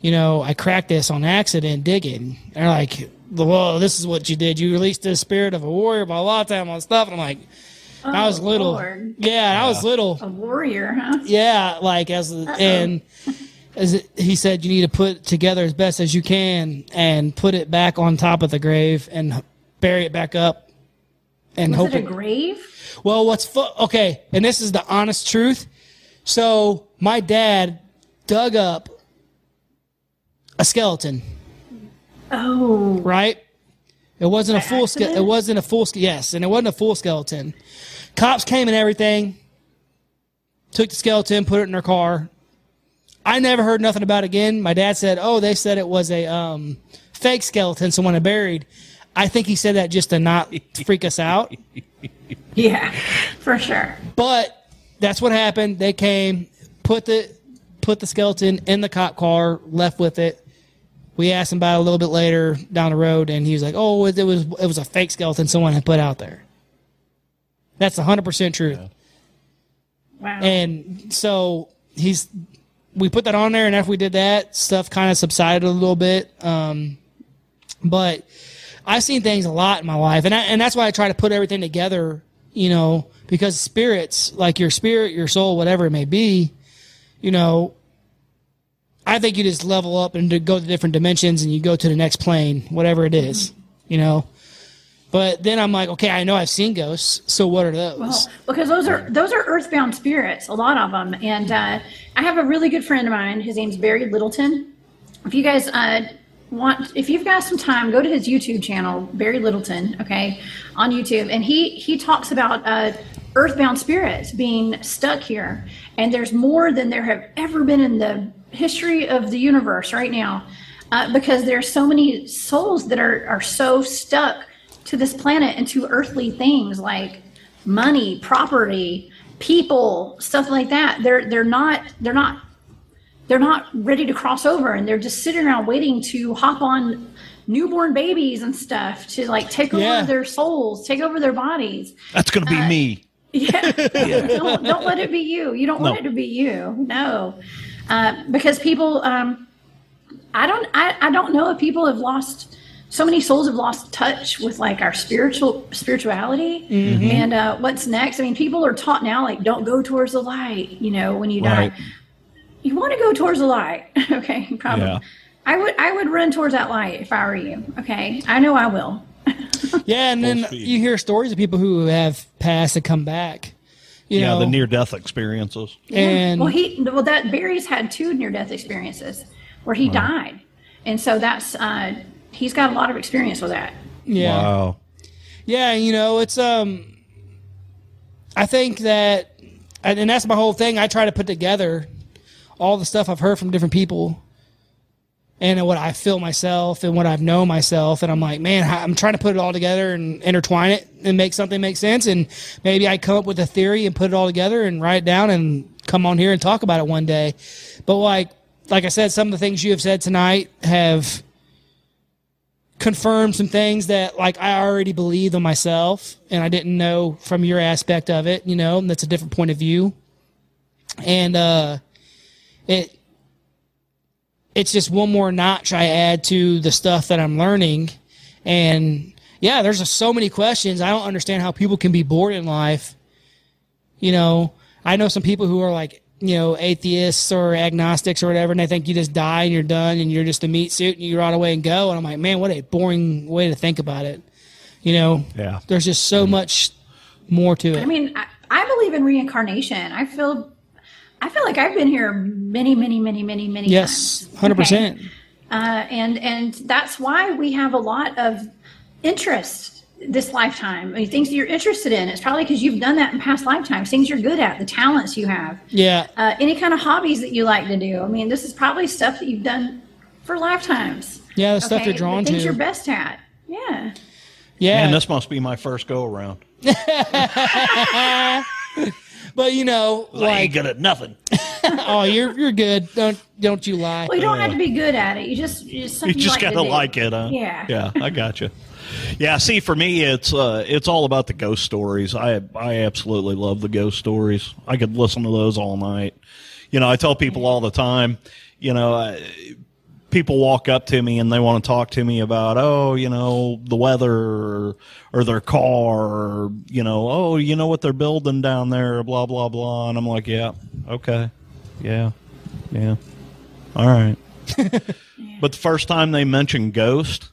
You know, I cracked this on accident digging." And they're like, "Well, this is what you did. You released the spirit of a warrior, by a lot of time on stuff." And I'm like. I oh, was Oh, little. Lord. Yeah, I was little. A warrior, huh? Yeah, like as and as it, he said, you need to put it together as best as you can and put it back on top of the grave and bury it back up and Was hope. it a it- grave? well, what's fu- okay, and this is the honest truth. So my dad dug up a skeleton, Oh, right? It wasn't a By full skeleton. It wasn't a full ske- yes, and it wasn't a full skeleton. Cops came and everything. Took the skeleton, put it in their car. I never heard nothing about it again. My dad said, "Oh, they said it was a um, fake skeleton, someone had buried." I think he said that just to not freak us out. [LAUGHS] yeah, for sure. But that's what happened. They came, put the put the skeleton in the cop car, left with it. We asked him about it a little bit later down the road, and he was like, "Oh, it was it was a fake skeleton someone had put out there." That's hundred percent truth. Wow. And so he's we put that on there, and after we did that, stuff kind of subsided a little bit. Um, but I've seen things a lot in my life, and I, and that's why I try to put everything together. You know, because spirits, like your spirit, your soul, whatever it may be, you know, I think you just level up and go to different dimensions, and you go to the next plane, whatever it is, you know. But then I'm like, okay, I know I've seen ghosts, so what are those? Well, because those are those are earthbound spirits, a lot of them. And uh, I have a really good friend of mine. His name's Barry Littleton. If you guys uh, want, if you've got some time, go to his YouTube channel, Barry Littleton. Okay, on YouTube, and he he talks about uh, earthbound spirits being stuck here, and there's more than there have ever been in the history of the universe right now, uh, because there's so many souls that are are so stuck to this planet and to earthly things like money, property, people, stuff like that. They're they're not they're not they're not ready to cross over and they're just sitting around waiting to hop on newborn babies and stuff to like take Yeah. over their souls, take over their bodies. That's to be me. [LAUGHS] [LAUGHS] Yeah. don't, don't let it be you. You don't want it to be you. No. Uh, because people, um, I don't, I, I don't know if people have lost so many souls have lost touch with like our spiritual spirituality and uh, what's next. I mean, people are taught now like don't go towards the light. You know, when you Right. die, you want to go towards the light. [LAUGHS] okay, probably. Yeah. I would I would run towards that light if I were you. Okay, I know I will. [LAUGHS] Yeah, and then you hear stories of people who have passed and come back. You Yeah, know, the near death experiences. and well, he well that Barry's had two near death experiences where he died, and so that's uh, he's got a lot of experience with that. yeah, Wow. yeah. You know, it's um. I think that, and and that's my whole thing. I try to put together all the stuff I've heard from different people, and what I feel myself and what I've known myself, and I'm like, man, I'm trying to put it all together and intertwine it and make something make sense, and maybe I come up with a theory and put it all together and write it down and come on here and talk about it one day. But like, like I said, some of the things you have said tonight have confirmed some things that like I already believed on myself and I didn't know from your aspect of it, you know, that's a different point of view. And uh it it's just one more notch I add to the stuff that I'm learning. And yeah, there's just so many questions. I don't understand how people can be bored in life. You know, I know some people who are like, you know, atheists or agnostics or whatever, and they think you just die and you're done and you're just a meat suit and you rot away and go. And I'm like, man, what a boring way to think about it. You know, Yeah. there's just so mm-hmm. much more to it. I mean, I, I believe in reincarnation. I feel I feel like I've been here many, many, many, many, many yes, times. hundred Okay? percent. Uh, and and that's why we have a lot of interest this lifetime. I mean, things that you're interested in. It's probably because you've done that in past lifetimes. Things you're good at, the talents you have, Yeah, uh, any kind of hobbies that you like to do. I mean, this is probably stuff that you've done for lifetimes. yeah, the stuff you're drawn the things to. you're best at. Yeah. yeah, And this must be my first go around. [LAUGHS] [LAUGHS] but you know, I like, ain't good at nothing. [LAUGHS] oh, you're you're good. Don't don't you lie. Well, you don't have to be good at it. You just you just, You something just like gotta to like it, huh? Yeah. Yeah, I got you. [LAUGHS] Yeah, see, for me, it's uh, it's all about the ghost stories. I I absolutely love the ghost stories. I could listen to those all night. You know, I tell people all the time. You know, I, people walk up to me and they want to talk to me about, oh, you know, the weather or, or their car, or you know, oh, you know what they're building down there, blah blah blah. And I'm like, yeah, okay, yeah, yeah, all right. [LAUGHS] But the first time they mention ghost,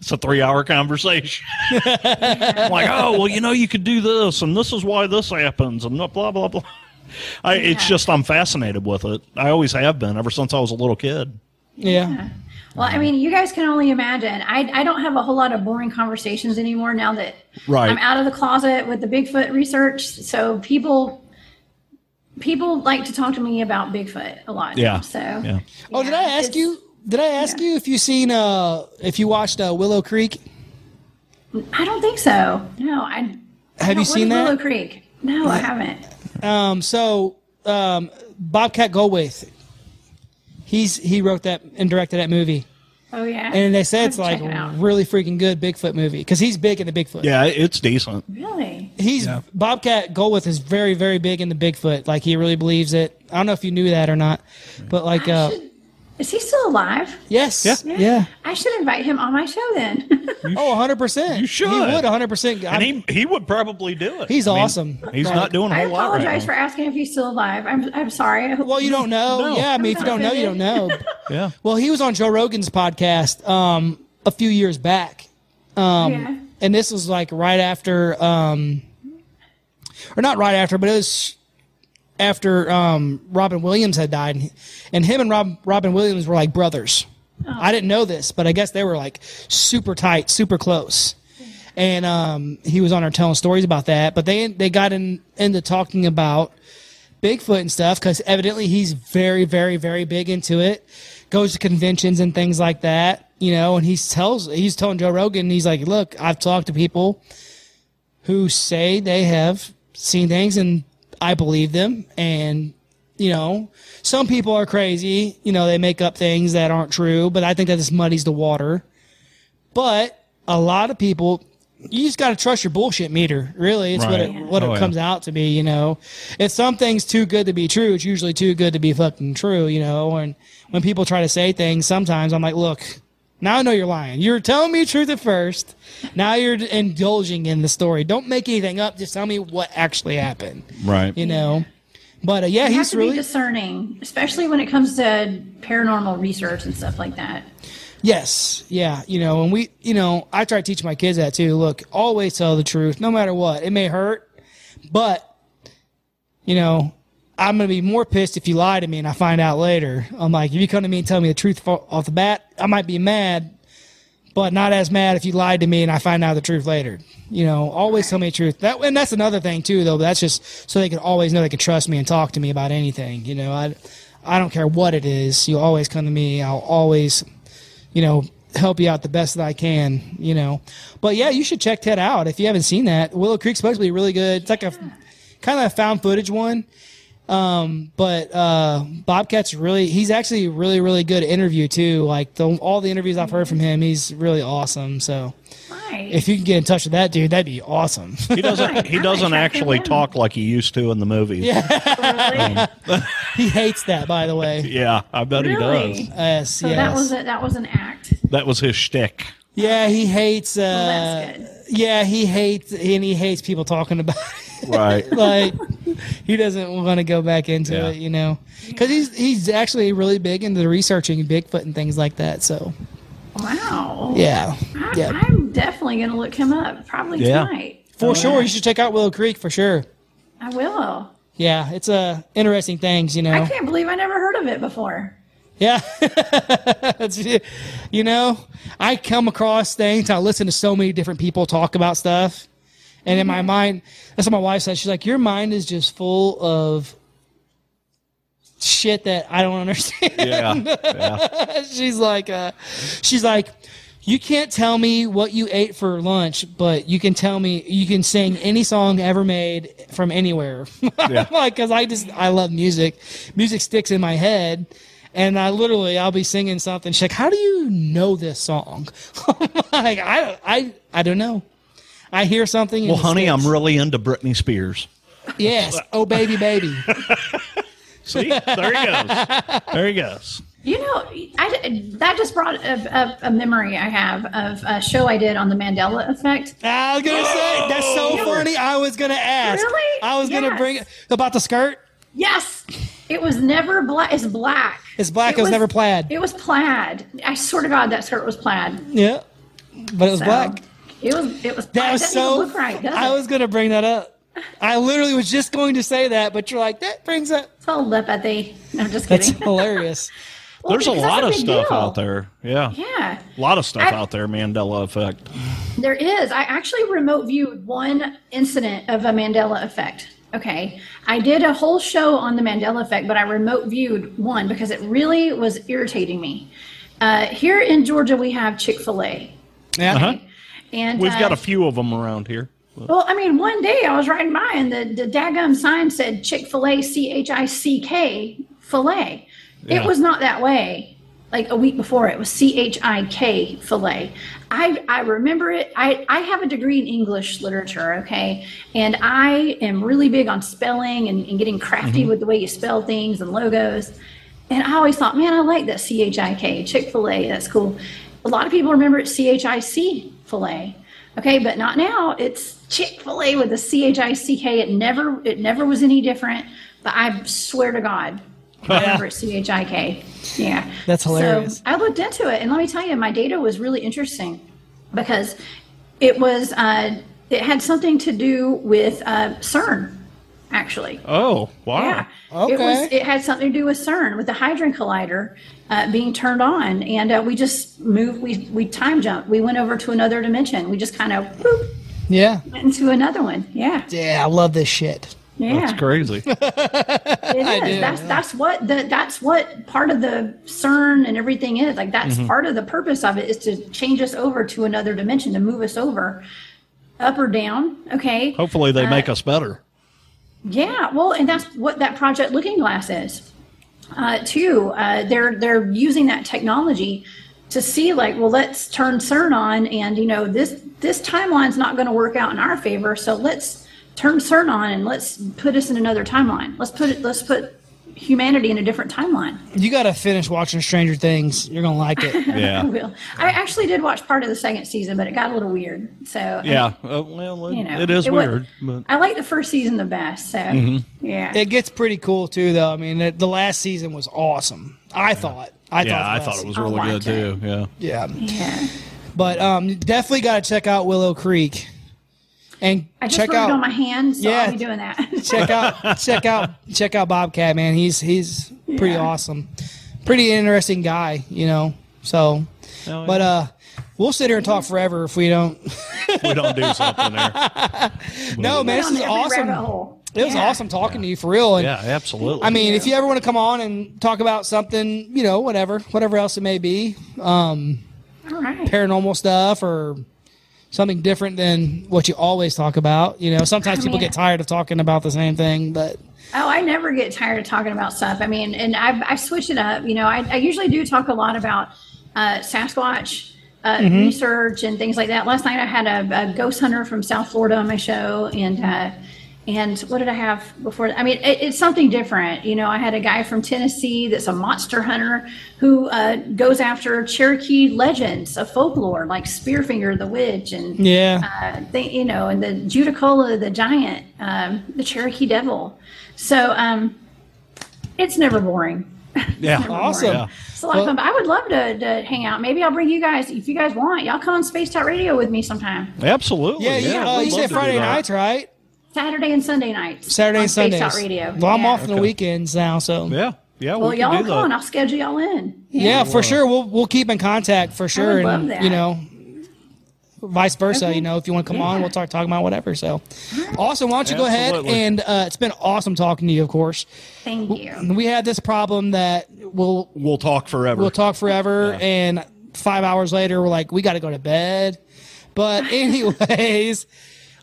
it's a three hour conversation. I'm [LAUGHS] like, oh, well, you know, you could do this, and this is why this happens, and blah, blah, blah. I, It's just, I'm fascinated with it. I always have been ever since I was a little kid. Yeah, Well, I mean, you guys can only imagine. I, I don't have a whole lot of boring conversations anymore now that Right. I'm out of the closet with the Bigfoot research. So people people like to talk to me about Bigfoot a lot. Yeah. So Yeah. Oh, did I ask you? Did I ask yeah. you if you seen uh if you watched uh, Willow Creek? I don't think so. No, I. I Have you seen that? Willow Creek? No, I haven't. Um, so um, Bobcat Goldthwait, he's he wrote that and directed that movie, Oh yeah. and they say it's like it really freaking good Bigfoot movie because he's big in the Bigfoot. Yeah, it's decent. really. He's Bobcat Goldthwait is very very big in the Bigfoot. Like he really believes it. I don't know if you knew that or not, but like I uh, should- is he still alive? yes, Yeah. yeah, I should invite him on my show then. [LAUGHS] oh, 100 percent. You should. He would 100. percent And he, he would probably do it. He's I mean, awesome. He's Like- not doing a whole lot I apologize now. for asking if he's still alive. I'm I'm sorry. Well, you don't know. No. Yeah, I mean, if you don't know, you don't know. [LAUGHS] Yeah. Well, he was on Joe Rogan's podcast um, a few years back, um, Yeah. and this was like right after, um, or not right after, but it was after um, Robin Williams had died, and him and Rob, Robin Williams were like brothers. I didn't know this, but I guess they were like super tight, super close. And um, he was on there telling stories about that. But they they got in, into talking about Bigfoot and stuff because evidently he's very, very, very big into it. Goes to conventions and things like that, you know. And he tells he's telling Joe Rogan, he's like, "Look, I've talked to people who say they have seen things, and I believe them. And you know, some people are crazy. You know, they make up things that aren't true. But I think that this muddies the water. But a lot of people, you just got to trust your bullshit meter. Really, it's what it what Oh, it yeah. comes out to be. You know, if something's too good to be true, it's usually too good to be fucking true. You know, and when people try to say things, sometimes I'm like, look, Now I know you're lying. You're telling me the truth at first. Now you're indulging in the story. Don't make anything up. Just tell me what actually happened. Right. You know. But uh, yeah, You have he's to really be discerning, especially when it comes to paranormal research and stuff like that. Yes, yeah, you know, and we, you know, I try to teach my kids that too. Look, always tell the truth, no matter what. It may hurt, but you know, I'm gonna be more pissed if you lie to me and I find out later. I'm like, if you come to me and tell me the truth off the bat, I might be mad, but not as mad if you lied to me and I find out the truth later. You know, always tell me the truth. That and that's another thing too, though. That's just so they can always know they can trust me and talk to me about anything. You know, I, I don't care what it is. You always come to me. I'll always you know, help you out the best that I can, you know. But yeah, you should check Ted out if you haven't seen that. Willow Creek's supposed to be really good. It's like a kind of a found footage one. Um, but uh, Bobcat's really he's actually a really really good interview too. Like the, all the interviews I've heard from him, he's really awesome. So Right. if you can get in touch with that dude, that'd be awesome. He doesn't. [LAUGHS] He doesn't actually talk like he used to in the movies. Yeah, Really? [LAUGHS] he hates that, by the way. [LAUGHS] Yeah, I bet Really? he does. Yes, So yes. that was a, that was an act. That was his shtick. yeah, he hates. Uh, that's good. Yeah, he hates and he hates people talking about. It. Right. [LAUGHS] like he doesn't want to go back into Yeah. it, you know, because he's he's actually really big into the researching Bigfoot and things like that. So Wow. yeah, I, yeah, I'm definitely going to look him up probably Yeah. tonight. for sure. You should check out Willow Creek for sure. I will. Yeah, it's uh, interesting things, you know. I can't believe I never heard of it before. Yeah. [LAUGHS] You know, I come across things, I listen to so many different people talk about stuff. And in my mind, that's what my wife says. She's like, Your mind is just full of shit that I don't [LAUGHS] understand. Yeah. yeah. [LAUGHS] she's like, uh, she's like, you can't tell me what you ate for lunch, but you can tell me you can sing any song ever made from anywhere. [LAUGHS] Yeah. like, cause I just I love music. Music sticks in my head, and I literally I'll be singing something. She's like, "How do you know this song?" I'm like, I I I don't know. I hear something. Well, it honey, I'm really into Britney Spears. yes. Oh, baby, baby. [LAUGHS] See, there he goes. There he goes. You know, I, that just brought a, a, a memory I have of a show I did on the Mandela Effect. I was gonna say that's so oh! funny. I was gonna ask. Really? I was gonna bring about the skirt. Yes, it was never black. It's black. It's black. It was never plaid. It was plaid. I swear to God, that skirt was plaid. Yeah, but it was So, black. It was. It was. That was so. look right. Does I it? was gonna bring that up. I literally was just going to say that, but you're like that brings up. It's all telepathy. No, I'm just That's [LAUGHS] hilarious. Well, There's a because that's lot of stuff deal. out there. Yeah. Yeah. A lot of stuff I- out there, Mandela effect. There is. I actually remote viewed one incident of a Mandela effect. Okay. I did a whole show on the Mandela effect, but I remote viewed one because it really was irritating me. Uh, here in Georgia, we have Chick fil A. Yeah. Uh-huh. And We've got uh, a few of them around here. Well, I mean, one day I was riding by and the, the daggum sign said Chick fil A C H I C K filet. Yeah. It was not that way. Like a week before, it was C H I K filet. I, I remember it. I, I have a degree in English literature, okay? And I am really big on spelling and, and getting crafty with the way you spell things and logos. And I always thought, man, I like that C H I K, Chick fil A. That's cool. A lot of people remember it C H I C filet. Okay, but not now. It's Chick fil A with a C H I C K. It never it never was any different. But I swear to God, [LAUGHS] it C H I K. Yeah. That's hilarious. So I looked into it and let me tell you, my data was really interesting because it was uh, it had something to do with uh, CERN, actually. Oh, wow. Yeah. It Okay. was. It had something to do with CERN, with the Hadron Collider uh, being turned on, and uh, we just moved. We we time jumped. We went over to another dimension. We just kind of boop. Yeah. went into another one. Yeah. Yeah. I love this shit. Yeah. That's crazy. [LAUGHS] It is. that's that's what the that's what part of the CERN and everything is. Like that's part of the purpose of it is to change us over to another dimension, to move us over, up or down. Okay. Hopefully they make us better. Yeah, well, and that's what that project Looking Glass is. Uh, too, uh, they're they're using that technology to see like, well, let's turn CERN on, and you know this this timeline's not going to work out in our favor, so let's turn CERN on and let's put us in another timeline. Let's put it. Let's put humanity in a different timeline. You got to finish watching Stranger Things. You're gonna like it. [LAUGHS] Yeah, I will. I actually did watch part of the second season, but it got a little weird. So I mean, Yeah. Uh, well, you know, it is it wa- weird, but I like the first season the best. So Mm-hmm. yeah, it gets pretty cool too, though. I mean, it, the last season was awesome. I thought. I yeah, thought. I thought it was really good liked too. Yeah. Yeah, yeah. but um, definitely got to check out Willow Creek, and I just check wrote it on out my hand, so Yeah. I'll be doing that. [LAUGHS] check out check out check out Bobcat man. He's he's pretty Yeah. awesome, pretty interesting guy. You know. So, Oh, but uh, we'll sit here and talk forever if we don't. we don't do something there. [LAUGHS] no, man, this Down is awesome. It was Yeah. awesome talking to you for real. And Yeah, absolutely. I mean, if you ever want to come on and talk about something, you know, whatever, whatever else it may be, um, All right. paranormal stuff or something different than what you always talk about. You know, sometimes I people mean- get tired of talking about the same thing, but Oh, I never get tired of talking about stuff. I mean, and I, I switch it up. You know, I, I usually do talk a lot about uh, Sasquatch uh, Mm-hmm. research and things like that. Last night I had a, a ghost hunter from South Florida on my show, and uh, and what did I have before? I mean, it, it's something different. You know, I had a guy from Tennessee that's a monster hunter who uh, goes after Cherokee legends of folklore, like Spearfinger the witch and yeah. uh, they, you know, and the Judaculla, the giant, um, the Cherokee Devil. So um, it's never boring. [LAUGHS] yeah. Never Awesome. boring. Yeah. It's a lot of fun. But I would love to, to hang out. Maybe I'll bring you guys if you guys want. Y'all come on Spaced Out Radio with me sometime. Absolutely. Yeah, you, uh, you love said Friday nights, right? Saturday and Sunday nights. Saturday on and Space Sundays. Out Radio. Well, I'm Yeah. off on the weekends now, so yeah, Yeah. Yeah. Well, we y'all come on. I'll schedule y'all in. Yeah, for sure. We'll we'll keep in contact for sure, would love and that. you know, vice versa. Okay. You know, if you want to come on, we'll talk talk about whatever. So awesome. Why don't you go ahead and uh, it's been awesome talking to you, of course. Thank you. We had this problem that we'll We'll talk forever. we'll talk forever, Yeah. and five hours later, we're like, we got to go to bed. But [LAUGHS] anyways,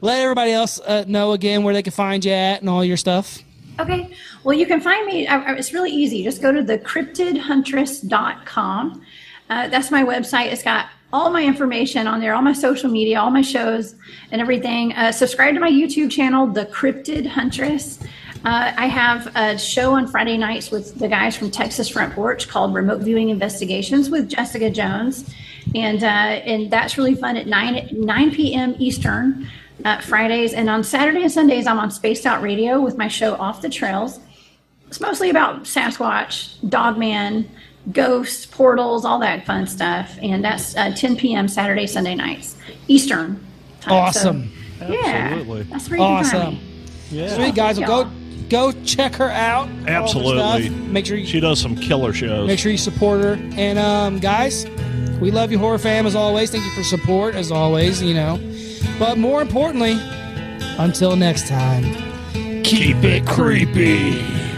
let everybody else uh, know again where they can find you at and all your stuff. Okay. Well, you can find me. It's really easy. Just go to thecryptidhuntress.com. Uh, that's my website. It's got all my information on there, all my social media, all my shows, and everything. Uh, subscribe to my YouTube channel, The Cryptid Huntress. Uh, I have a show on Friday nights with the guys from Texas Front Porch called Remote Viewing Investigations with Jessica Jones, and uh, and that's really fun at nine nine p.m. Eastern uh, Fridays, and on Saturday and Sundays I'm on Spaced Out Radio with my show Off the Trails. It's mostly about Sasquatch, Dogman, ghosts, portals, all that fun stuff, and that's uh, 10 p.m. Saturday, Sunday nights Eastern. Time. Awesome. So, yeah, Absolutely. that's where you can find Awesome. me. Yeah. Sweet guys, well, go go check her out. all her Absolutely. Make sure you She does some killer shows. make sure you support her. And um, guys, we love you, horror fam, as always. Thank you for support, as always. You know, but more importantly, until next time, keep it creepy.